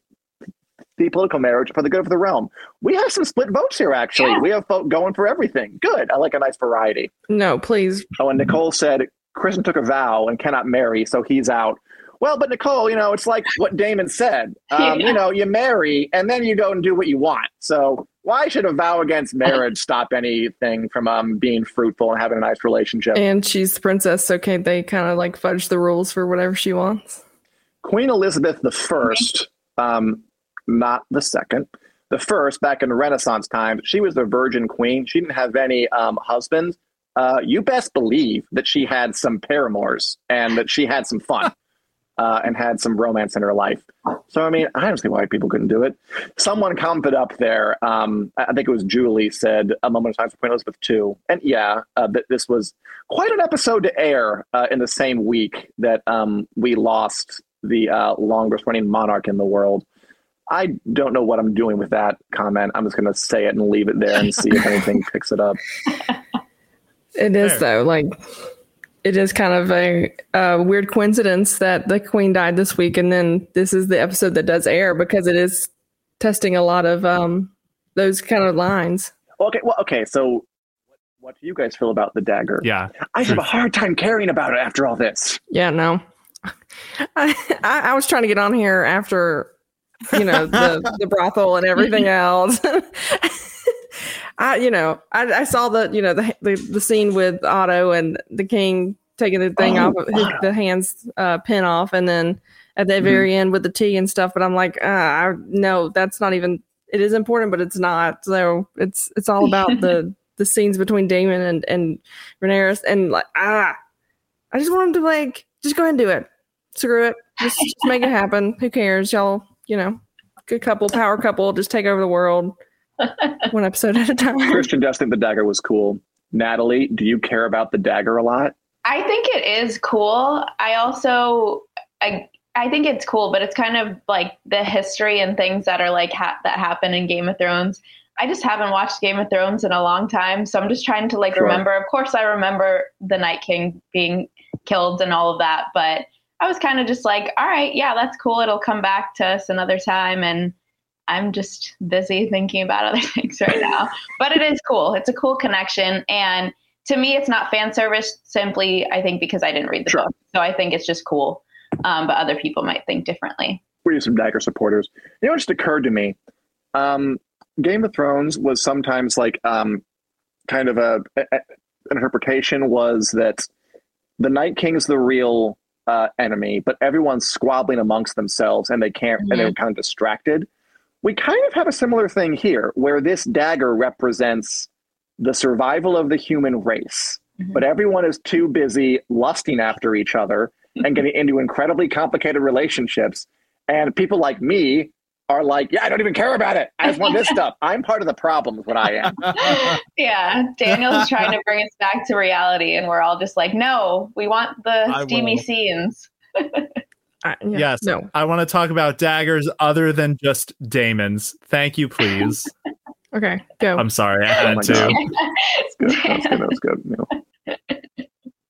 the political marriage for the good of the realm. We have some split votes here, actually. Yeah. We have folk going for everything. Good. I like a nice variety. No, please. Oh, and Nicole said Criston took a vow and cannot marry, so he's out. Well, but Nicole, you know, it's like what Daemon said. Um, Yeah. You know, you marry and then you go and do what you want. So why should a vow against marriage stop anything from um, being fruitful and having a nice relationship? And she's the princess, so can't they kind of like fudge the rules for whatever she wants? Queen Elizabeth the First, um, not the second, the first back in the Renaissance times, she was the virgin queen. She didn't have any um, husbands. Uh, you best believe that she had some paramours and that she had some fun uh, and had some romance in her life. So, I mean, I don't see why people couldn't do it. Someone commented up there, um, I I think it was Julie, said a moment of time for Queen Elizabeth II. And yeah, uh, that this was quite an episode to air uh, in the same week that um, we lost the uh, longest running monarch in the world. I don't know what I'm doing with that comment. I'm just going to say it and leave it there and see if anything picks it up. It is though, like it is kind of a, a weird coincidence that the queen died this week, and then this is the episode that does air because it is testing a lot of um those kind of lines. Okay, well, okay. So, what, what do you guys feel about the dagger? Yeah. I have a hard time caring about it after all this. Yeah, no. I, I, I was trying to get on here after, you know, the, the brothel and everything else. I, you know, I, I saw the, you know, the, the the scene with Otto and the king taking the thing Oh, off of Otto. the hands uh, pin off, and then at the Mhm. very end with the tea and stuff. But I'm like, uh, I, no, that's not even. It is important, but it's not. So it's it's all about the the scenes between Daemon and and Rhaenyra, and like ah, I just want him to like just go ahead and do it. Screw it. Just, just make it happen. Who cares? Y'all, you know, good couple, power couple, just take over the world. One episode at a time. Christian does think the dagger was cool. Natalie, do you care about the dagger a lot? I think it is cool. I also I I think it's cool, but it's kind of like the history and things that are like ha- that happen in Game of Thrones. I just haven't watched Game of Thrones in a long time, so I'm just trying to like Sure. remember. Of course, I remember the Night King being killed and all of that, but I was kind of just like, all right, yeah, that's cool. It'll come back to us another time, and I'm just busy thinking about other things right now. but it is cool. It's a cool connection, and to me, it's not fan service. Simply, I think because I didn't read the Sure. book, so I think it's just cool. Um, but other people might think differently. We're some dagger supporters. You know, what just occurred to me. Um, Game of Thrones was sometimes like um, kind of a, a- a- interpretation was that the Night King's the real uh, enemy, but everyone's squabbling amongst themselves and they can't, and they're kind of distracted. We kind of have a similar thing here, where this dagger represents the survival of the human race, Mhm. but everyone is too busy lusting after each other and getting into incredibly complicated relationships. And people like me are like, yeah, I don't even care about it. I just want this stuff. I'm part of the problem, is what I am. yeah, Daniel's trying to bring us back to reality, and we're all just like, no, we want the I steamy will. scenes. I- yeah, yes. No. I want to talk about daggers other than just Daemon's. Thank you, please. Okay. Go. I'm sorry. I Oh had my to. God. Good. That's good. That was good. No.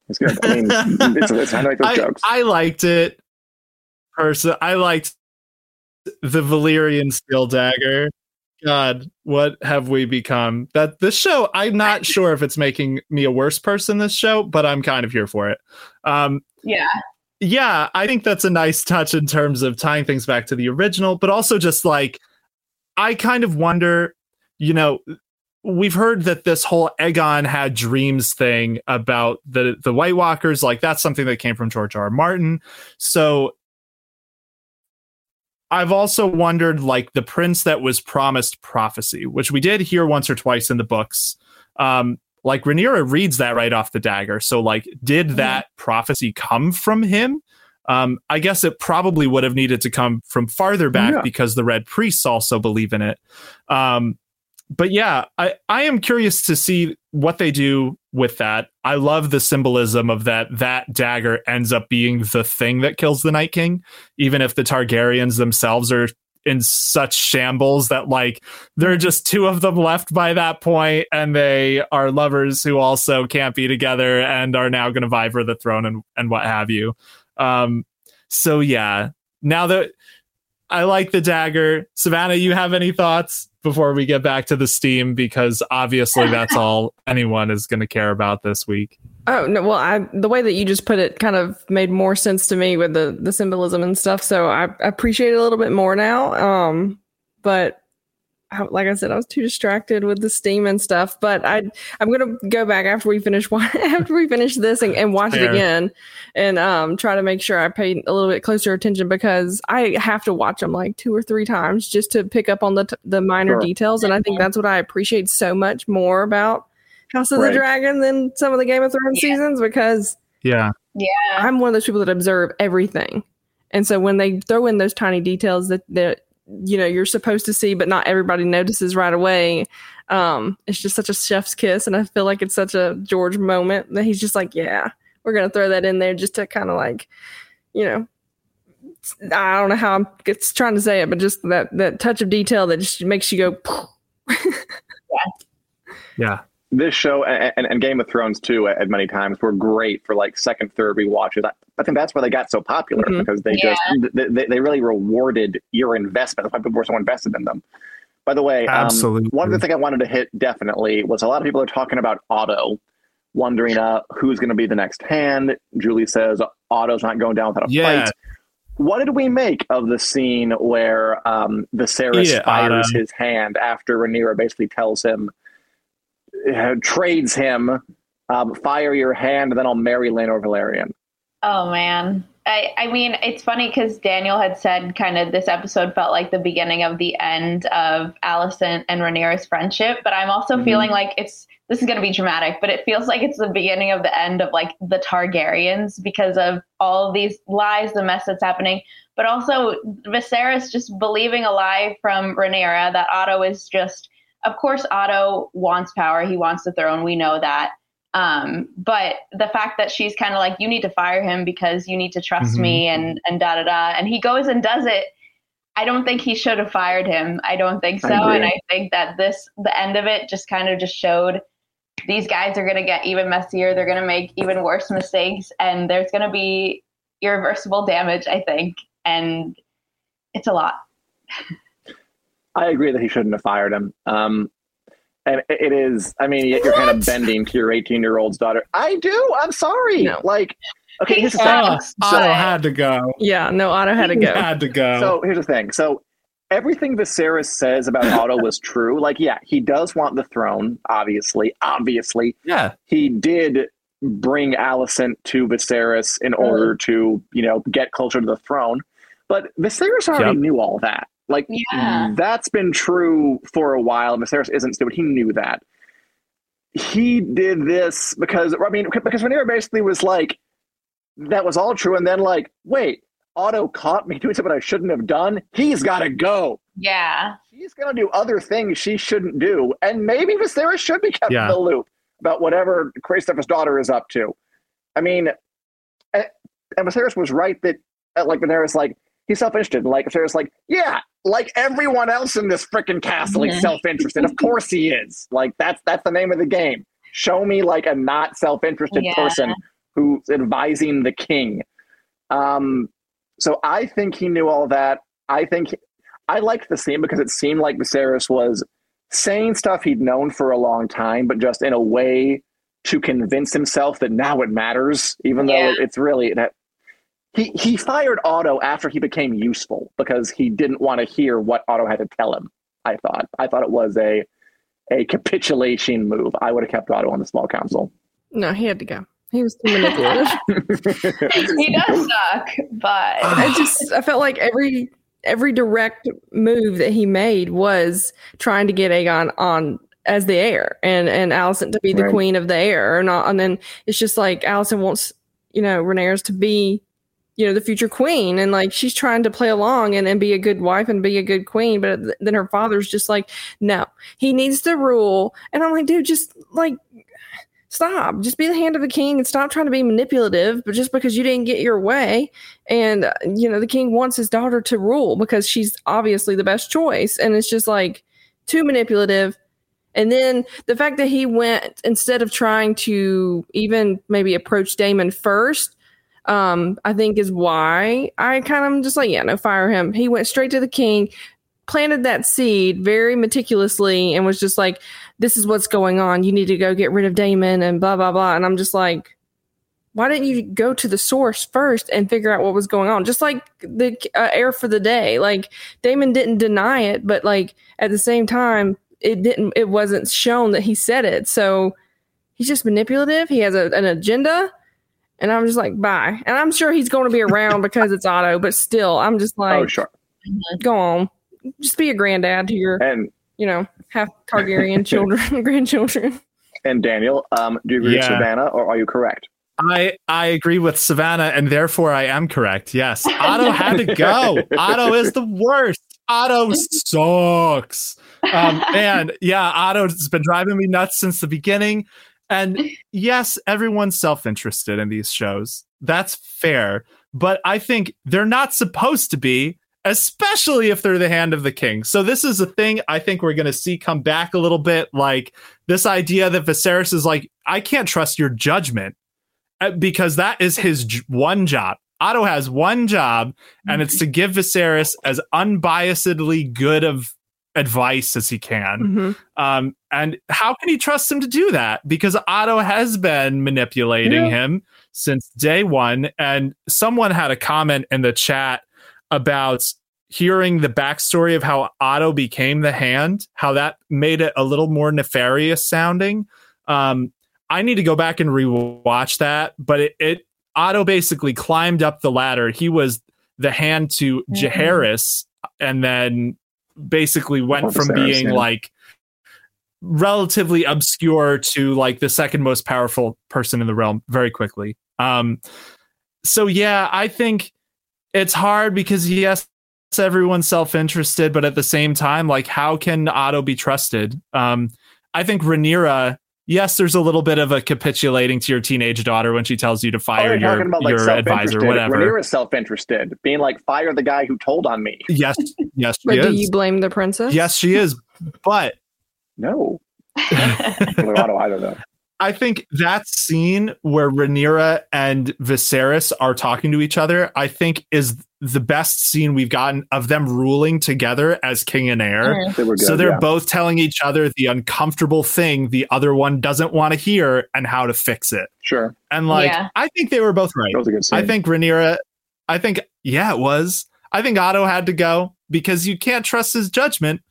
It's good. I mean, it's, it's I like those I, jokes. I liked it. Person, I liked the Valyrian steel dagger. God, what have we become? That this show, I'm not sure if it's making me a worse person. This show, but I'm kind of here for it. Um, yeah, yeah, I think that's a nice touch in terms of tying things back to the original, but also just like I kind of wonder, you know, we've heard that this whole Aegon had dreams thing about the the White Walkers, like that's something that came from George R. R. Martin. So I've also wondered, like the prince that was promised prophecy, which we did hear once or twice in the books. Um, like Rhaenyra reads that right off the dagger. So, like, did that prophecy come from him? Um, I guess it probably would have needed to come from farther back Yeah. because the Red Priests also believe in it. Um, but yeah, I, I am curious to see what they do with that. I love the symbolism of that. That dagger ends up being the thing that kills the Night King, even if the Targaryens themselves are in such shambles that like there are just two of them left by that point and they are lovers who also can't be together and are now going to vie for the throne and, and what have you. Um so yeah. Now that i like the dagger savannah you have any thoughts before we get back to the steam? Because obviously that's all anyone is going to care about this week Oh no! Well, I the way that you just put it kind of made more sense to me with the the symbolism and stuff. So I, I appreciate it a little bit more now. Um, but I, like I said, I was too distracted with the steam and stuff. But I I'm gonna go back after we finish after we finish this and, and watch it again, and um try to make sure I pay a little bit closer attention because I have to watch them like two or three times just to pick up on the t- the minor Sure. details. And I think that's what I appreciate so much more about House of Right. the Dragon than some of the Game of Thrones Yeah. seasons because yeah Yeah. I'm one of those people that observe everything. And so when they throw in those tiny details that that you know you're supposed to see but not everybody notices right away, um, it's just such a chef's kiss and I feel like it's such a George moment that he's just like, Yeah, we're gonna throw that in there just to kind of like, you know, I don't know how I'm it's trying to say it, but just that that touch of detail that just makes you go yeah this show and, and, and Game of Thrones too at, at many times were great for like second, third rewatches. I, I think that's why they got so popular Mhm. because they Yeah. just they, they really rewarded your investment. That's why people were so invested in them. By the way, um, Absolutely. one other thing I wanted to hit definitely was a lot of people are talking about Otto, wondering uh, who's going to be the next hand. Julie says Otto's not going down without a Yeah. fight. What did we make of the scene where um, Viserys Yeah, fires Otto. his hand after Rhaenyra basically tells him, trades him, um, fire your hand, and then I'll marry Laenor Velaryon. Oh man. I, I mean, it's funny because Daniel had said kind of this episode felt like the beginning of the end of Alicent and Rhaenyra's friendship, but I'm also Mhm. feeling like it's this is going to be dramatic, but it feels like it's the beginning of the end of like the Targaryens because of all of these lies, the mess that's happening, but also Viserys just believing a lie from Rhaenyra that Otto is just, of course, Otto wants power, he wants the throne, we know that. Um, but the fact that she's kind of like, you need to fire him because you need to trust Mhm. me and, and da da da. And he goes and does it. I don't think he should have fired him. I don't think so. agree. and I think that this, the end of it just kind of just showed these guys are going to get even messier. They're going to make even worse mistakes and there's going to be irreversible damage, I think. And it's a lot. I agree that he shouldn't have fired him. Um, and it- it is, I mean, you're kind of bending to your 18 year old's daughter. I do. I'm sorry. No. Like, okay, He here's the Oh, thing. sucks, Otto but- had to go. Yeah, no, Otto had to go. had to go. So here's the thing. So everything Viserys says about Otto was true. Like, yeah, he does want the throne, obviously. Obviously. yeah, He did bring Alicent to Viserys in order to, you know, get closer to the throne. But Viserys already Yep. knew all that. Like, Yeah. that's been true for a while. Viserys isn't stupid. He knew that. He did this because, I mean, because Rhaenyra basically was like, that was all true. And then, like, wait, Otto caught me doing something I shouldn't have done. He's got to go. Yeah. She's going to do other things she shouldn't do. And maybe Viserys should be kept Yeah. in the loop about whatever Kristoff's daughter is up to. I mean, and, and Viserys was right that, uh, like, Viserys, like, he's self interested. Like, Viserys, like, yeah, like everyone else in this freaking castle, he's Mhm. self interested. of course he is. Like, that's that's the name of the game. Show me, like, a not self interested Yeah. person who's advising the king. Um, so I think he knew all that. I think I liked the scene because it seemed like Viserys was saying stuff he'd known for a long time, but just in a way to convince himself that now it matters, even Yeah. though it's really that he he fired Otto after he became useful because he didn't want to hear what Otto had to tell him. I thought I thought it was a a capitulation move. I would have kept Otto on the small council. No, he had to go. He was too manipulative. he does suck, but I just I felt like every every direct move that he made was trying to get Aegon on as the heir and and Alicent to be the Right. queen of the heir or not and then it's just like Alicent wants you know Rhaenyra's to be you know the future queen and like she's trying to play along and, and be a good wife and be a good queen but then her father's just like no he needs to rule. And I'm like dude just like stop. Just be the hand of the king and stop trying to be manipulative but just because you didn't get your way and uh, you know the king wants his daughter to rule because she's obviously the best choice. And it's just like too manipulative. And then the fact that he went instead of trying to even maybe approach Daemon first um I think is why I kind of just like yeah no fire him. He went straight to the king planted that seed very meticulously and was just like this is what's going on. You need to go get rid of Daemon and blah blah blah. And I'm just like why didn't you go to the source first and figure out what was going on? Just like the uh, air for the day. Like daemon didn't deny it but like at the same time it didn't it wasn't shown that he said it. So he's just manipulative. He has a, an agenda and i'm just like bye and i'm sure he's going to be around because it's otto but still i'm just like oh, sure. go on just be a granddad to your And you know half targaryen children grandchildren and Daniel, um, do you agree with Savannah, or are you correct? I I agree with Savannah, and therefore I am correct. Yes, Otto had to go. Otto is the worst. Otto sucks. Um, and yeah, Otto's been driving me nuts since the beginning. And yes, everyone's self-interested in these shows. That's fair, but I think they're not supposed to be, especially if they're the hand of the king. So this is a thing I think we're going to see come back a little bit, like this idea that Viserys is like, I can't trust your judgment uh, because that is his j- one job. Otto has one job, and it's to give Viserys as unbiasedly good of advice as he can. Mhm. Um, and how can he trust him to do that? Because Otto has been manipulating Yeah. him since day one. And someone had a comment in the chat about hearing the backstory of how Otto became the hand, how that made it a little more nefarious sounding. Um, I need to go back and rewatch that, but it, it Otto basically climbed up the ladder. He was the hand to Mhm. Jaehaerys, and then basically went from being yeah. like relatively obscure to like the second most powerful person in the realm very quickly. Um, so yeah, I think it's hard because yes, everyone's self-interested, but at the same time, like how can Otto be trusted? Um, I think Rhaenyra, yes, there's a little bit of a capitulating to your teenage daughter when she tells you to Oh, fire you're your, about like your advisor, whatever. Rhaenyra's self-interested, being like, fire the guy who told on me. Yes, yes, she but do is. you blame the princess yes, she is. But No, Otto either though. I think that scene where Rhaenyra and Viserys are talking to each other, I think is the best scene we've gotten of them ruling together as king and heir. They were good. so they're yeah. both telling each other the uncomfortable thing the other one doesn't want to hear and how to fix it. sure. And like, Yeah. I think they were both right. That was a good scene. I think Rhaenyra, I think, yeah, it was. I think Otto had to go because you can't trust his judgment.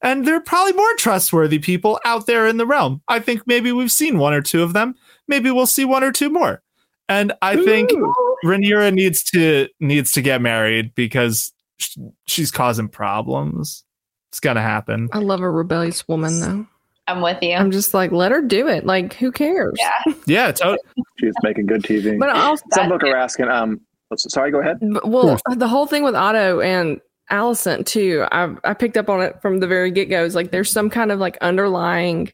And there are probably more trustworthy people out there in the realm. I think maybe we've seen one or two of them. Maybe we'll see one or two more. And I think Ooh. Rhaenyra needs to needs to get married because sh- she's causing problems. It's gonna happen. i love a rebellious woman though I'm with you. i'm just like let her do it like who cares Yeah. Yeah, to- she's making good TV. but also Some book are asking. Um, sorry, go ahead. But- Well, the whole thing with Otto and Alicent too, I I picked up on it from the very get go. Is like there's some kind of like underlying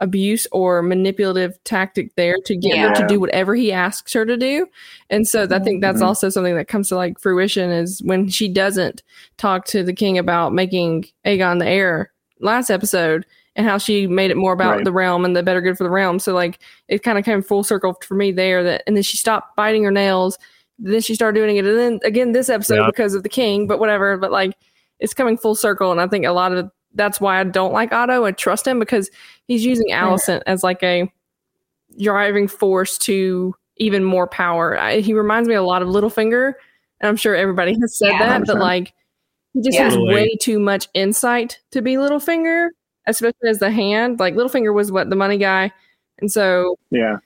abuse or manipulative tactic there to get her to do whatever he asks her to do. And so I think that's Mhm. also something that comes to like fruition is when she doesn't talk to the king about making Aegon the heir last episode and how she made it more about Right. the realm and the better good for the realm. So like it kind of came full circle for me there that and then she stopped biting her nails then she started doing it and then again this episode Yeah. because of the king but whatever but like it's coming full circle and i think a lot of that's why i don't like otto and trust him because he's using alicent as like a driving force to even more power I, he reminds me a lot of Littlefinger, and i'm sure everybody has said Yeah. that but 100%. like he just Yeah. has Totally. way too much insight to be Littlefinger especially as the hand. Like Littlefinger was what the money guy, and so Yeah.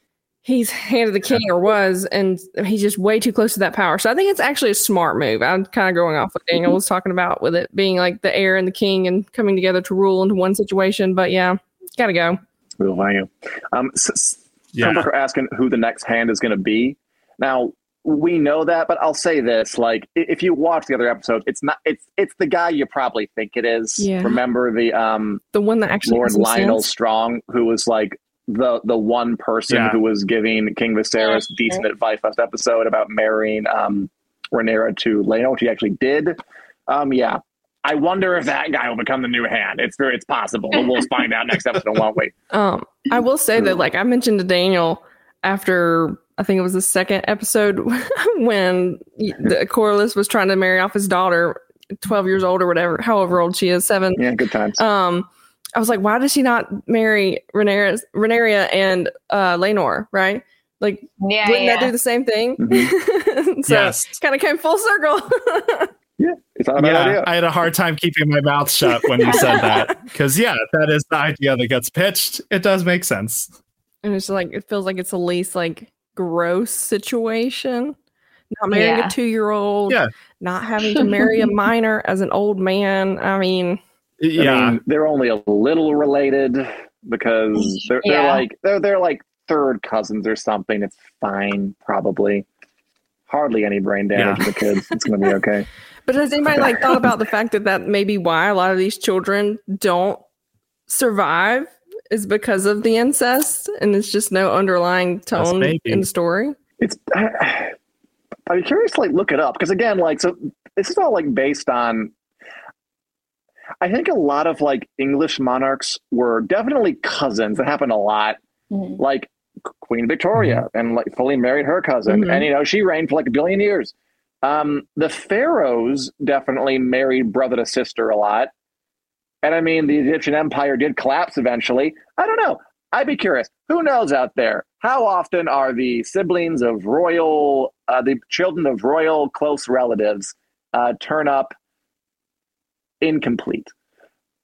He's hand of the king or was, and he's just way too close to that power. So I think it's actually a smart move. I'm kind of going off what Daniel was talking about with it being like the heir and the king and coming together to rule into one situation. But yeah, gotta go. Real value. Um, s- s- Yeah. some people are asking who the next hand is going to be. Now we know that, but I'll say this: like, if you watch the other episodes, it's not. It's it's the guy you probably think it is. Yeah. Remember the um The one that actually Lord Lyonel sense. Strong, who was like the the one person Yeah. who was giving King Viserys decent advice last episode about marrying um Rhaenyra to Lena, which he actually did. Um, yeah. I wonder if that guy will become the new hand. It's very, it's possible. But we'll find out next episode, won't we? Um, I will say that, like I mentioned to Daniel after I think it was the second episode when the Corlys was trying to marry off his daughter, twelve years old or whatever, however old she is, seven. Yeah, good times. Um, I was like, why does she not marry Rhaenyra, Rhaenyra and uh, Laenor? Right? Like, Yeah, wouldn't yeah. that do the same thing? Mm-hmm. so Yes. kind of came full circle. Yeah, it's not a yeah, idea. I had a hard time keeping my mouth shut when you said that because yeah, that is the idea that gets pitched. It does make sense. and it's like it feels like it's the least like gross situation. Not marrying Yeah. a two year old, Yeah. not having to marry a minor as an old man. I mean, I Yeah, mean, they're only a little related because they're, they're Yeah. like they're they're like third cousins or something. It's fine, probably. Hardly any brain damage Yeah. to the kids. It's gonna be okay. but has anybody like thought about the fact that that may be why a lot of these children don't survive is because of the incest and it's just no underlying tone in the story? It's. I, I'm curious to like look it up because again, like so, this is all like based on. I think a lot of like English monarchs were definitely cousins. That happened a lot. Mhm. like Queen Victoria and like fully married her cousin, Mhm. and you know she reigned for like a billion years. Um, the pharaohs definitely married brother to sister a lot, and I mean the Egyptian Empire did collapse eventually. I don't know. I'd be curious. Who knows out there? How often are the siblings of royal, uh, the children of royal close relatives, uh, turn up incomplete?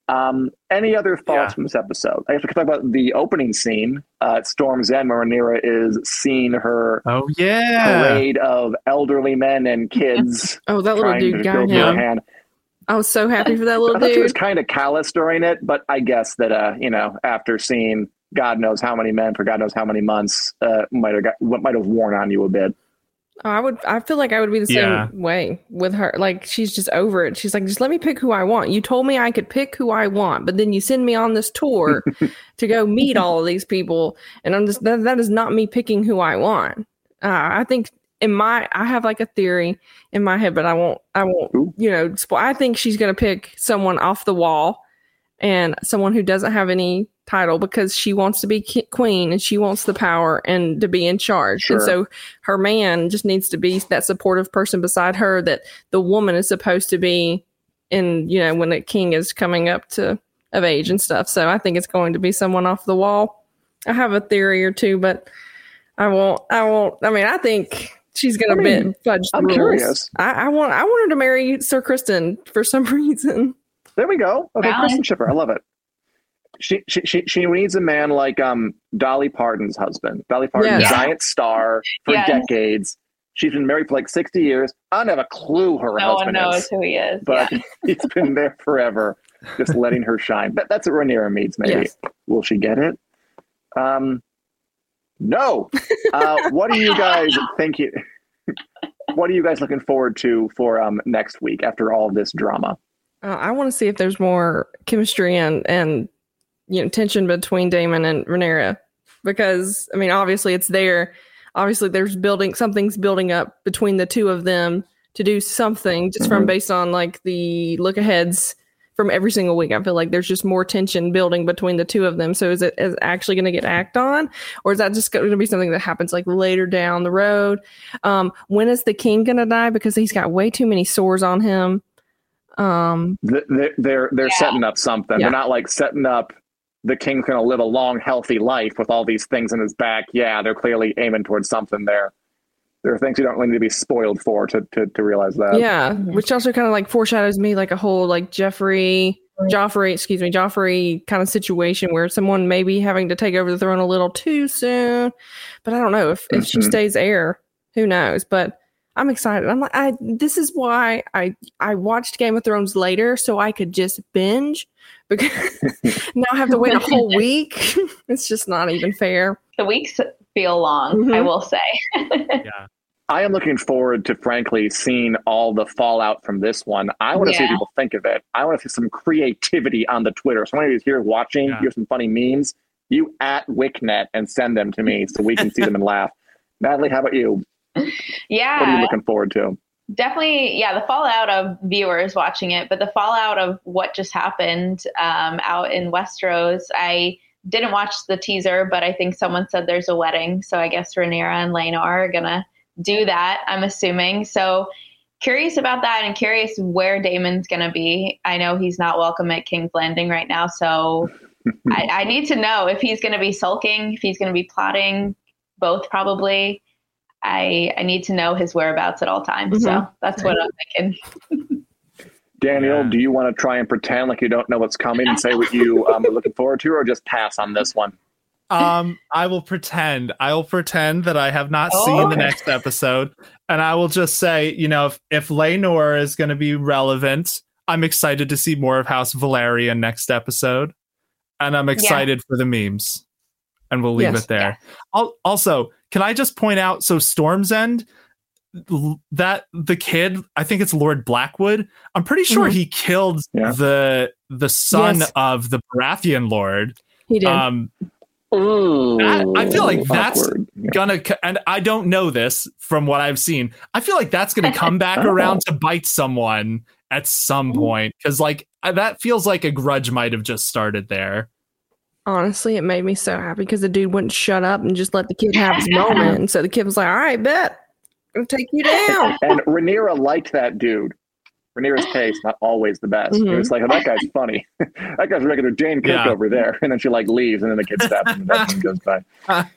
Um, any other thoughts Yeah. from this episode? I guess we could talk about the opening scene uh, at Storm's End, where Rhaenyra is seeing her Oh yeah. parade of elderly men and kids Oh, that little dude to got go for him. hand. I was so happy for that I little thought she was kind of callous during it, but I guess that uh, you know, after seeing God knows how many men for God knows how many months, uh, might have got what might have worn on you a bit. Oh, I would. I feel like I would be the same Yeah. way with her. Like she's just over it. She's like, just let me pick who I want. You told me I could pick who I want, but then you send me on this tour to go meet all of these people, and I'm just that, that is not me picking who I want. Uh, I think in my I have like a theory in my head, but I won't. I won't. Ooh. You know, I think she's gonna pick someone off the wall and someone who doesn't have any title because she wants to be queen and she wants the power and to be in charge. And so her man just needs to be that supportive person beside her that the woman is supposed to be in, you know, when the king is coming up to of age and stuff. So I think it's going to be someone off the wall. I have a theory or two, but I won't I won't I mean I think she's gonna I mean, bit fudge the I'm rules. curious. I, I want I want her to marry Sir Criston for some reason. There we go. Okay, Valid. Criston Shipper, I love it. She, she she she needs a man like um Dolly Parton's husband. Dolly Parton, Yes. giant star for Yes. decades. She's been married for like sixty years. I don't have a clue who her No one knows is, who he is. but yeah. he's been there forever, just letting her shine. That, that's what Rhaenyra needs. Maybe Yes. will she get it? Um, no. Uh, what do you guys think? You, what are you guys looking forward to for um next week after all this drama? Uh, I want to see if there's more chemistry and and you know tension between Daemon and Rhaenyra because I mean obviously it's there. Obviously there's building something's building up between the two of them to do something just from Mhm. based on like the look aheads from every single week. I feel like there's just more tension building between the two of them. So is it is it actually going to get act on, or is that just going to be something that happens like later down the road? Um, when is the king going to die? Because he's got way too many sores on him. Um, They're they're, they're Yeah. setting up something. Yeah. They're not like setting up the king's going to live a long, healthy life with all these things in his back. Yeah, they're clearly aiming towards something there. There are things you don't really need to be spoiled for to to, to realize that. yeah, which also kind of like foreshadows me like a whole like Jeffrey Joffrey, excuse me, Joffrey kind of situation where someone may be having to take over the throne a little too soon. But I don't know if, if she Mhm. stays heir, who knows? But I'm excited. I'm like, I this is why I I watched Game of Thrones later so I could just binge because now I have to wait a whole week. it's just not even fair. The weeks feel long, I Mhm. will say. Yeah. I am looking forward to, frankly, seeing all the fallout from this one. I want to see what people think of it. I want to see some creativity on the Twitter. So, when you're here watching, Yeah. you have some funny memes, you at WiCnet and send them to me so we can see them and laugh. Natalie, how about you? yeah. What are you looking forward to? Definitely yeah the fallout of viewers watching it but the fallout of what just happened um, out in westeros i didn't watch the teaser but i think someone said there's a wedding so i guess Rhaenyra and Laenor are gonna do that i'm assuming. So curious about that and curious where daemon's gonna be. I know he's not welcome at king's landing right now so I, I need to know if he's gonna be sulking if he's gonna be plotting both probably I I need to know his whereabouts at all times. So Mhm. that's what I'm thinking. Daniel, Yeah. do you want to try and pretend like you don't know what's coming and say what you um, are looking forward to, or just pass on this one? Um, I will pretend. I will pretend that I have not seen Oh. the next episode, and I will just say, you know, if if Laenor is going to be relevant, I'm excited to see more of House Velaryon next episode, and I'm excited for the memes. And we'll leave Yes. it there. Al- Also, can I just point out? So Storm's End, that the kid, I think it's Lord Blackwood. I'm pretty sure Mhm. he killed Yeah. the the son Yes. of the Baratheon Lord. He did. Um, Ooh, I- I feel like that's awkward. Yeah. gonna and I don't know this from what I've seen. I feel like that's gonna come back Oh. around to bite someone at some point because like that feels like a grudge might have just started there. Honestly, it made me so happy because the dude wouldn't shut up and just let the kid have his moment. And so the kid was like, "All right, bet, I'm gonna take you down." and Rhaenyra liked that dude. Rhaenyra's taste not always the best. Mhm. It was like, oh, that guy's funny. that guy's regular Jane Cook Yeah. over there. And then she like leaves, and then the kid stabs him, and that goes by.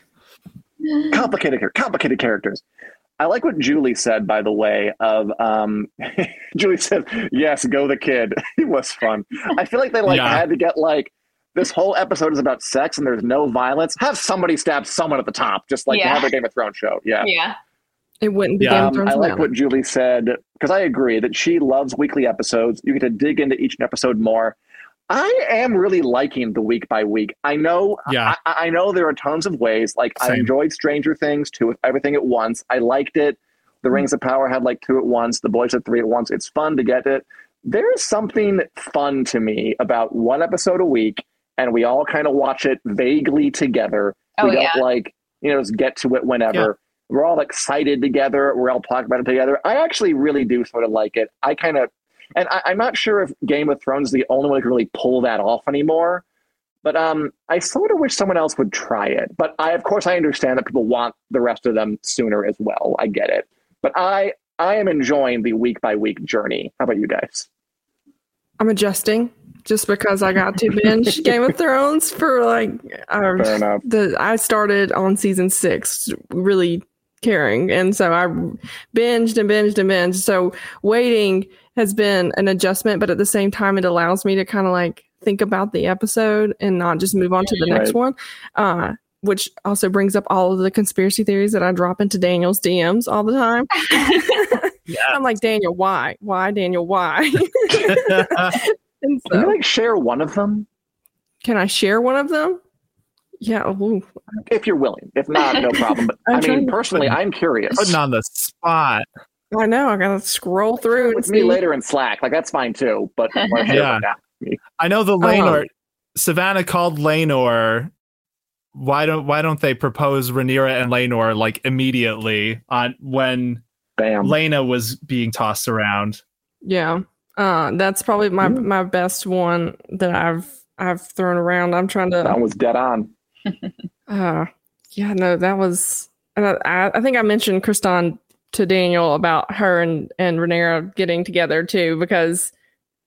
complicated, char- complicated characters. I like what Julie said, by the way. Of um, Julie said, "Yes, go the kid." it was fun. I feel like they like Yeah. had to get like this whole episode is about sex and there's no violence. Have somebody stab someone at the top, just like Yeah. have a Game of Thrones show. Yeah. Yeah. It wouldn't be Yeah, Game of Um, Thrones I like without what. Julie said because I agree that she loves weekly episodes. You get to dig into each episode more. I am really liking the week by week. I know, Yeah. I, I know there are tons of ways. Like I enjoyed Stranger Things two with everything at once. I liked it. The Rings of Power had like two at once. The Boys had three at once. It's fun to get it. There is something fun to me about one episode a week, and we all kind of watch it vaguely together. Oh, we don't yeah. like you know just get to it whenever. We're all excited together. We're all talking about it together. I actually really do sort of like it. I kind of, and I, I'm not sure if Game of Thrones is the only one who can really pull that off anymore. But um, I sort of wish someone else would try it. But I, of course, I understand that people want the rest of them sooner as well. I get it. But I, I am enjoying the week by week journey. How about you guys? I'm adjusting just because I got to binge Game of Thrones for like um, Fair enough. the I started on season six really caring and so I binged and binged and binged so waiting has been an adjustment but at the same time it allows me to kind of like think about the episode and not just move on to the next Right. one uh which also brings up all of the conspiracy theories that I drop into Daniel's DMs all the time. I'm like, Daniel, why? Why, Daniel, why? And Can you like share one of them can I share one of them? Yeah. ooh. if you're willing? If not, no problem. But I'm mean, trying to- personally, I'm curious. Putting on the spot. I know. I gotta scroll through and With me later in Slack, like that's fine too. But I Yeah. I know the Laenor uh-huh. Savannah called Laenor. Why don't why don't they propose Rhaenyra and Laenor like immediately on when Bam. Laena was being tossed around? Yeah. Uh, that's probably my Mm. my best one that I've I've thrown around. I'm trying to. one was dead on. Uh, yeah. No, that was. I, I I think I mentioned Criston to Daniel about her and and Rhaenyra getting together too because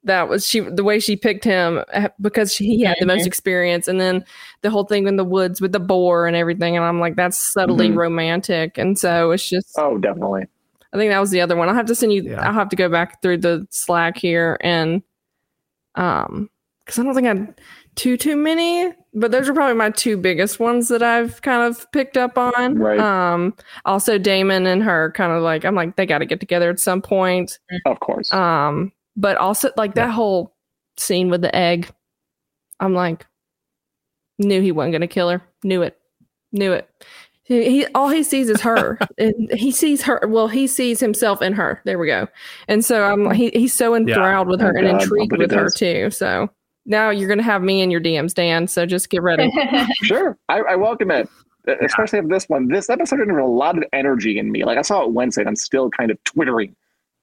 that was she the way she picked him uh, because she, he had the most Mhm. experience and then the whole thing in the woods with the boar and everything and I'm like that's subtly Mhm. romantic and so it's just Oh, definitely. I think that was the other one. I'll have to send you. Yeah. I'll have to go back through the Slack here and um because I don't think I had too too many, but those are probably my two biggest ones that I've kind of picked up on. Right. Um, also Daemon and her kind of like I'm like they got to get together at some point. Of course. Um, but also like that whole scene with the egg, I'm like, knew he wasn't gonna kill her. Knew it. Knew it. He, he all he sees is her, and he sees her. Well, he sees himself in her. There we go. And so I'm he, he's so enthralled with her Oh, and God, intrigued with her too. So now you're gonna have me in your DMs, Dan. So just get ready. Sure, I, I welcome it, especially if this one. This episode had a lot of energy in me. Like I saw it Wednesday, and I'm still kind of twittering,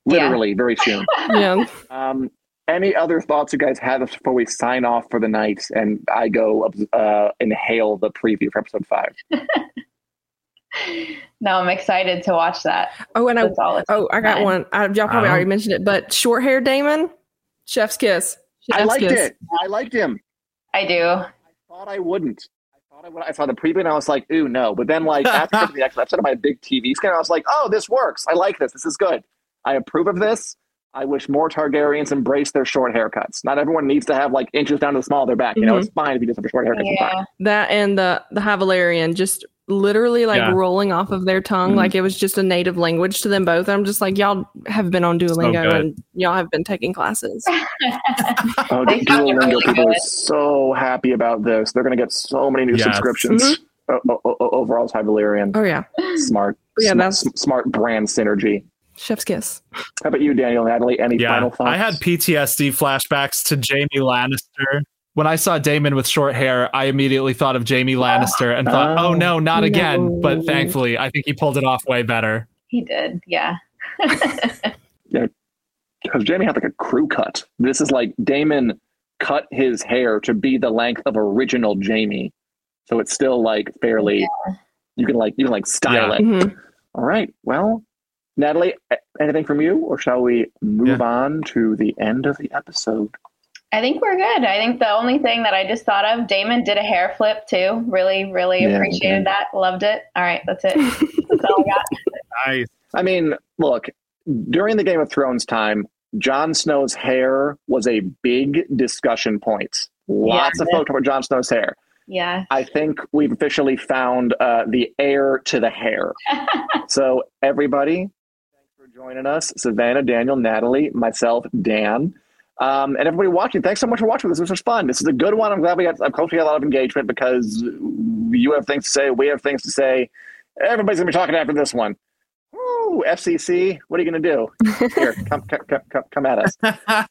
Yeah. literally very soon. yeah. um, any other thoughts you guys have before we sign off for the night and I go uh, inhale the preview for episode five? no, I'm excited to watch that. Oh, and I That's all. oh I got fine. one. I, y'all probably Oh. already mentioned it, but short hair Daemon, Chef's kiss. I liked kiss. it. I liked him. I do. I thought I wouldn't. I thought I would. I saw the preview and I was like, ooh, no. But then, like, after the actual episode on my big TV screen, I was like, oh, this works. I like this. This is good. I approve of this. I wish more Targaryens embrace their short haircuts. Not everyone needs to have like inches down to the small of their back. You know, Mhm. it's fine if you just have a short haircut. it's. Yeah. That and the the High Valyrian just literally like Yeah. rolling off of their tongue Mhm. like it was just a native language to them both. I'm just like y'all have been on Duolingo good. and y'all have been taking classes. Oh, the Duolingo really people are so happy about this. They're going to get so many new Yes. subscriptions. O- o- o- overall, it's High Oh yeah, Smart. Yeah, smart, that's- smart brand synergy. Chef's kiss. How about you, Daniel, Natalie? Any Yeah, final thoughts? I had PTSD flashbacks to Jaime Lannister. When I saw Daemon with short hair, I immediately thought of Jaime Lannister and thought, Oh. "Oh no, not again!" But thankfully, I think he pulled it off way better. He did. Yeah. yeah. because Jaime had like a crew cut. This is like Daemon cut his hair to be the length of original Jaime, so it's still like fairly. You can like you can like style Yeah. it. Mhm. All right. Well, Natalie, anything from you, or shall we move on to the end of the episode? I think we're good. I think the only thing that I just thought of, Daemon did a hair flip too. Really, really Yeah, appreciated did. that. Loved it. All right, that's it. That's all I got. Nice. I mean, look, during the Game of Thrones time, Jon Snow's hair was a big discussion point. Lots Yeah. of folks talk about Jon Snow's hair. Yeah. I think we've officially found uh, the heir to the hair. so, everybody, thanks for joining us. Savannah, Daniel, Natalie, myself, Dan, um, and everybody watching. Thanks so much for watching this. This was fun. This is a good one. I'm glad we got. I'm hoping we got a lot of engagement because you have things to say. We have things to say. Everybody's gonna be talking after this one. Woo, FCC, what are you gonna do? Here, come, come, come, come, come at us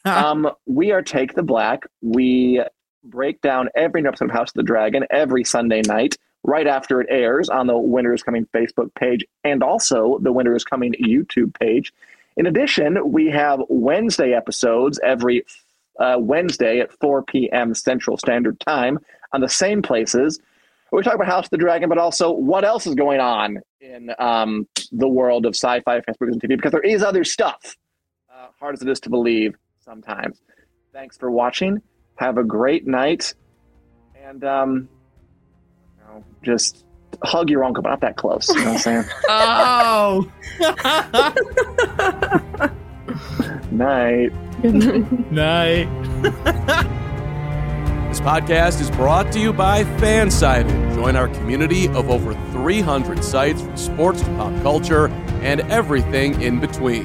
um, we are Take the Black. We break down every new episode of House of the Dragon every Sunday night, right after it airs on the Winter is Coming Facebook page and also the Winter is Coming YouTube page. In addition, we have Wednesday episodes every uh, Wednesday at 4 p.m. Central Standard Time on the same places. We talk about House of the Dragon, but also what else is going on in um, the world of sci-fi, movies, and TV, because there is other stuff uh, hard as it is to believe sometimes. Thanks for watching. Have a great night. And um, you know, just hug your uncle, but not that close. You know what I'm saying? oh, night. night. This podcast is brought to you by Fansided. Join our community of over 300 sites from sports to pop culture and everything in between.